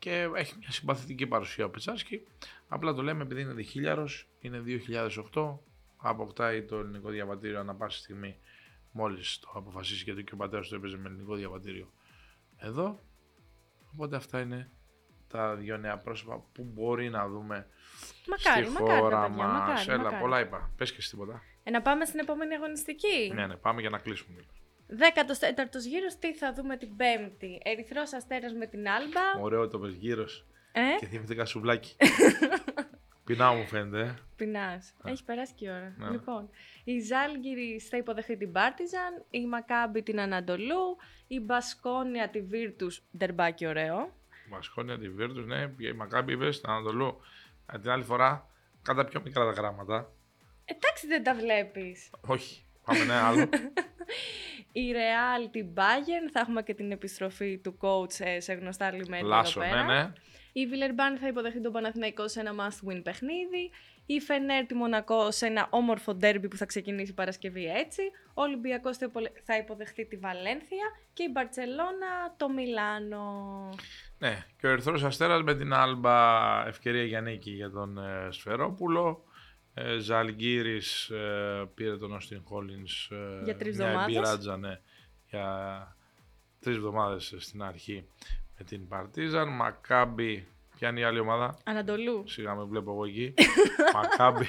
Και έχει μια συμπαθητική παρουσία ο Πετσάσκι. Απλά το λέμε επειδή είναι διχίλιαρος, είναι 2008, αποκτάει το ελληνικό διαβατήριο ανά πάση στιγμή μόλις το αποφασίσει γιατί και ο πατέρας του έπαιζε με ελληνικό διαβατήριο εδώ. Οπότε αυτά είναι τα δύο νέα πρόσωπα που μπορεί να δούμε Μακάρι, στη μακάρι, χώρα τα παιδιά, μας. μακάρι, Έλα, μακάρι. πολλά είπα. Πες και εσύ τίποτα. Ε, να πάμε στην επόμενη αγωνιστική. Ναι, ναι, πάμε για να κλείσουμε. 14ο γύρος, τι θα δούμε την Πέμπτη. Ερυθρός Αστέρας με την Άλμπα. Ωραίο το πες γύρος Ε, και θυμηθήκα σουβλάκι. Πεινάω μου φαίνεται. ε. πεινάς. Έχει περάσει και η ώρα. Ναι. Λοιπόν, η Ζάλγκυρη θα υποδεχθεί την Πάρτιζαν, η Μακάμπη την Ανατολού, η Μπασκόνια τη Βίρτους. Ντερμπάκι ωραίο. Μασκόνια τη Βίρτους, ναι, πήγε η Μακάμπη, είπες, στην Ανατολού. Ε, την άλλη φορά, κατά πιο μικρά τα γράμματα. Εντάξει, δεν τα βλέπεις. Όχι, πάμε ένα άλλο. Η Real την Bayern, θα έχουμε και την επιστροφή του coach ε, σε γνωστά λιμένια Λάσο, εδώ ναι, πέρα. ναι. Η Βιλερμπάν θα υποδεχθεί τον Παναθηναϊκό σε ένα must-win παιχνίδι. Η Φενέρ τη Μονακό σε ένα όμορφο ντέρμπι που θα ξεκινήσει η Παρασκευή έτσι. Ο Ολυμπιακός θα υπολε- θα υποδεχθεί τη Βαλένθια και η Μπαρτσελώνα το Μιλάνο. Ναι, και ο Ερυθρός Αστέρας με την Άλμπα ευκαιρία για νίκη για τον ε, Σφερόπουλο. Ε, Ζαλγκύρης ε, πήρε τον Όστιν Χόλινς ε, Για τρεις μια εβδομάδες. εμπειράτζα, ναι, για τρεις εβδομάδες στην αρχή με την Παρτίζαν. Μακάμπι, ποια είναι η άλλη ομάδα; Ανατολού. Σιγά με βλέπω εγώ εκεί. Μακάμπι,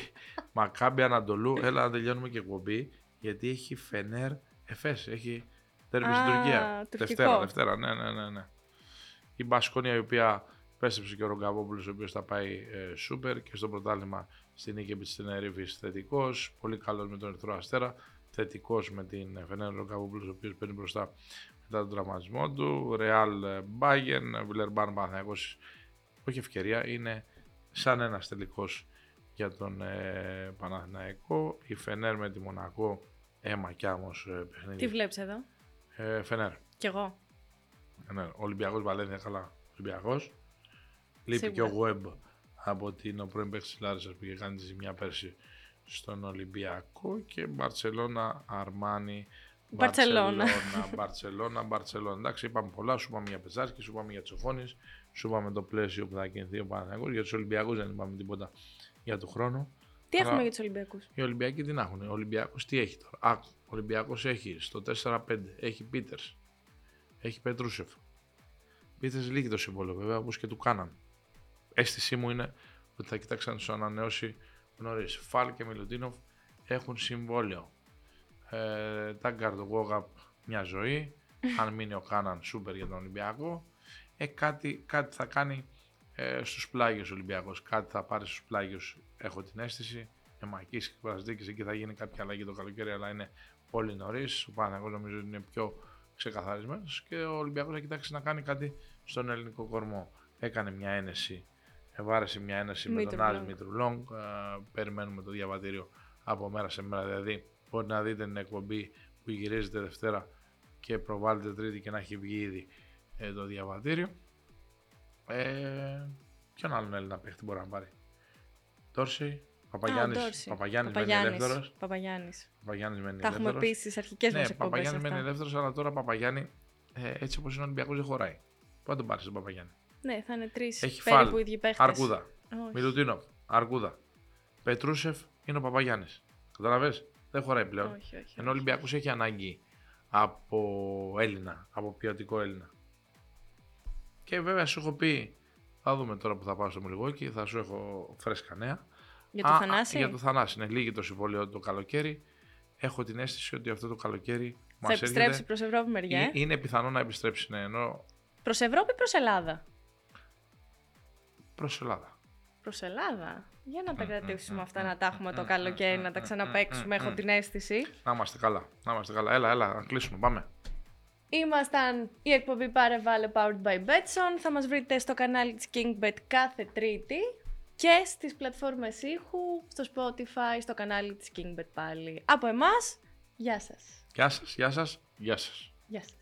Μακάμπι Ανατολού. Έλα να τελειώνουμε και εκπομπή. Γιατί έχει Φενέρ Εφές. Έχει Τέρμι στην Α, Τουρκία. τουρκικό. Δευτέρα, Δευτέρα, ναι, ναι, ναι. ναι. Η Μπασκόνια η οποία πέστρεψε και ο Ρογκαβόπουλος ο οποίος θα πάει ε, σούπερ και στο πρωτάθλημα στην νίκη επί της Τενερίφης θετικός, πολύ καλός με τον Ερυθρό Αστέρα, θετικός με την Φενέν Ρογκαβόπουλος ο οποίος παίρνει μπροστά μετά τον τραυματισμό του, Ρεάλ Μπάγεν, Βιλερμπάν Παναθηναϊκός, όχι ευκαιρία, είναι σαν ένας τελικός για τον ε, Παναθηναϊκό, η Φενέρ με τη Μονακό, αίμα κι άμμος ε, παιχνίδι. Τι βλέπεις εδώ; Ε, Φενέρ. Κι εγώ. Ναι, Ολυμπιακός Βαλένθια, καλά. Ολυμπιακός. Λείπει Σίγουρα. και ο Web από την πρώην παίκτης της Λάρισας που είχε κάνει τη ζημιά πέρσι στον Ολυμπιακό και Μπαρσελόνα, Αρμάνι. Μπαρτσελώνα. Μπαρσελόνα, Μπαρσελόνα. Εντάξει, είπαμε πολλά. Σου είπαμε για Πεζάρσκι, σου είπαμε για Τσοφόνη, σου είπαμε το πλαίσιο που θα κινηθεί ο Παναγιώτο. Για τους Ολυμπιακούς δεν είπαμε τίποτα για του χρόνου. Τι Αλλά- έχουμε για τους Ολυμπιακούς; Οι Ολυμπιακοί τι να έχουν. Ο Ολυμπιακό τι έχει τώρα; Α, ο Ολυμπιακός έχει στο 4-5 έχει Πίτερς. Έχει Πετρούσεφ. Πίτερς λύγει το συμβόλαιο βέβαια όπως και του κάναν. Αίσθησή μου είναι ότι θα κοιτάξαν να τους ανανεώσει νωρί. Φαλ και Μιλουτίνοφ έχουν συμβόλαιο. Ε, Τάγκαρντ Γόγαπ μια ζωή. Αν μείνει ο Κάναν σούπερ για τον Ολυμπιακό. Ε, κάτι, κάτι θα κάνει ε, στους πλάγιους ο Ολυμπιακός. Κάτι θα πάρει στους πλάγιους, έχω την αίσθηση. Μακίσικ και Μπραζντέικις, εκεί θα γίνει κάποια αλλαγή το καλοκαίρι, αλλά είναι πολύ νωρίς. Ο Παναθηναϊκός νομίζω ότι είναι πιο ξεκαθαρισμένος και ο Ολυμπιακός θα κοιτάξει να κάνει κάτι στον ελληνικό κορμό. Έκανε μια ένεση, εβάρεσε μια ένεση με τον Μήτρου Λονγκ. Μήτρου Λονγκ. Ε, περιμένουμε το διαβατήριο από μέρα σε μέρα. Δηλαδή, μπορείτε να δείτε την εκπομπή που γυρίζεται Δευτέρα και προβάλλεται Τρίτη και να έχει βγει ήδη ε, το διαβατήριο. Ε, ποιον άλλον Έλληνα παίχτη μπορεί να πάρει; Τόρση, Παπαγιάννης, Α, ο Ντόρση. Παπαγιάννης μένει Παπαγιάννης. ελεύθερος. Παπαγιάννης. Παπαγιάννης μένει Τα έχουμε ελεύθερος. πει στις αρχικές Ναι, μας εκπομπές Παπαγιάννης μένει αυτά. ελεύθερος, αλλά τώρα Παπαγιάννη ε, έτσι όπως είναι ο Ολυμπιακός δεν χωράει. Πού θα τον πάρεις τον Παπαγιάννη; Ναι, θα είναι τρεις Έχει περίπου φάλ, ίδιοι παίχτες. Αρκούδα, Όχι. Μιλουτίνοφ, Αρκούδα. Πετρούσεφ είναι ο Παπαγιάννης. Καταλαβες, δεν χωράει πλέον. Όχι, όχι. Ενώ ο Ολυμπιακός έχει ανάγκη από Έλληνα, από ποιοτικό Έλληνα. Και βέβαια σου έχω πει, θα δούμε τώρα που θα πάω στο Μιλγόκι, θα σου έχω φρέσκα νέα. Για το Α, α, Θανάση; Για το Θανάση, ναι, λίγη το συμβόλαιο το καλοκαίρι. Έχω την αίσθηση ότι αυτό το καλοκαίρι Θα μας επιστρέψει έρχεται. προς Ευρώπη μεριά. Είναι, ε; είναι πιθανό να επιστρέψει, ναι, ενώ Προς Ευρώπη ή προς Ελλάδα; Προς Ελλάδα. Προς Ελλάδα. Για να τα Μμ, κρατήσουμε μμ, αυτά, μμ, να τα έχουμε μμ, το μμ, καλοκαίρι, μμ, να τα μμ, ξαναπαίξουμε, μμ, έχω μμ. την αίσθηση. Να είμαστε καλά, να είμαστε καλά. Έλα, έλα, να κλείσουμε, πάμε. Ήμασταν η εκπομπή Πάρε Βάλε Powered by Betson. Θα μας βρείτε στο κανάλι της KingBet κάθε Τρίτη και στις πλατφόρμες ήχου, στο Spotify, στο κανάλι της KingBet πάλι. Από εμάς, γεια σας. Γεια σας, γεια σας, γεια σας. Γεια σας.